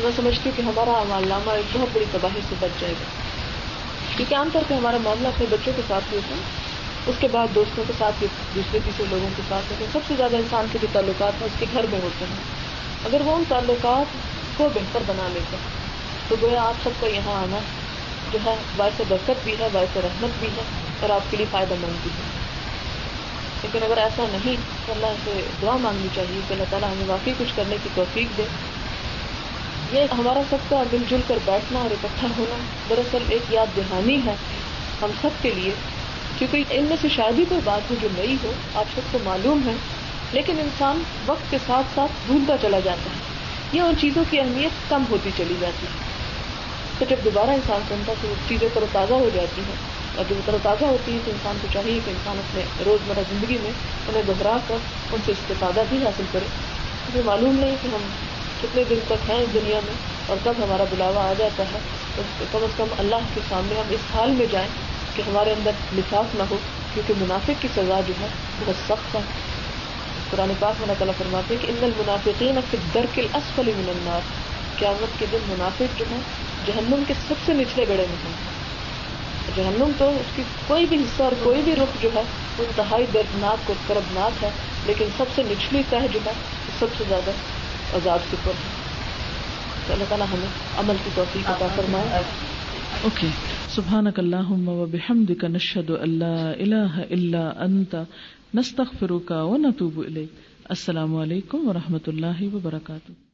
میں سمجھتی ہوں کہ ہمارا عمال نامہ ایک بہت بڑی تباہی سے بچ جائے گا۔ کیونکہ عام طور پہ ہمارا معاملہ اپنے بچوں کے ساتھ ہوتا ہے۔ اس کے بعد دوستوں کے ساتھ دوسرے تیسرے لوگوں کے ساتھ ہوتے ہیں سب سے زیادہ انسان کے جو تعلقات ہیں، اس کے گھر میں ہوتے ہیں۔ اگر وہ ان تعلقات کو بہتر بنا لیتے ہیں تو گویا آپ سب کا یہاں آنا جو ہے باعث برکت بھی ہے، باعث رحمت بھی ہے اور آپ کے لیے فائدہ مند بھی ہے۔ لیکن اگر ایسا نہیں، تو اللہ سے دعا مانگنی چاہیے کہ اللہ تعالیٰ ہمیں واقعی کچھ کرنے کی توفیق دے۔ یہ ہمارا سب کا مل جل کر بیٹھنا اور اکٹھا ہونا دراصل ایک یاد دہانی ہے ہم سب کے لیے۔ کیونکہ ان میں سے شاید ہی کوئی بات ہو جو نئی ہو، آپ سب کو معلوم ہے۔ لیکن انسان وقت کے ساتھ ساتھ بھولتا چلا جاتا ہے۔ یا ان چیزوں کی اہمیت کم ہوتی چلی جاتی ہے۔ تو جب دوبارہ انسان سنتا تو چیزیں تر تازہ ہو جاتی ہیں اور جب تر تازہ ہوتی ہے تو انسان کو چاہیے کہ انسان اپنے روزمرہ زندگی میں انہیں دہرا کر ان سے استفادہ بھی حاصل کرے۔ مجھے معلوم نہیں کہ ہم کتنے دن تک ہیں اس دنیا میں اور کب ہمارا بلاوا آ جاتا ہے تو کم از کم اللہ کے سامنے ہم اس حال میں جائیں کہ ہمارے اندر لفاف نہ ہو، کیونکہ منافق کی سزا جو ہے بہت سخت ہے۔ قرآن پاک میں تعالیٰ فرماتے ہیں کہ ان المنافقین در کے اسفل من النار۔ قیامت کے دن منافق جو ہے جہنم کے سب سے نچلے گڑے میں ہیں۔ جہنم تو اس کی کوئی بھی حصہ اور کوئی بھی رخ جو ہے وہ انتہائی دردناک اور کربناک ہے لیکن سب سے نچلی تہ جو ہے وہ سب سے زیادہ آزاد سپر ہے۔ تو اللہ تعالیٰ ہمیں عمل کی توفیق عطا فرمائے۔ اوکے۔ سبحانك اللهم وبحمدك نشهد ان لا اله الا انت نستغفرك ونتوب اليك السلام علیکم ورحمۃ اللہ وبرکاتہ۔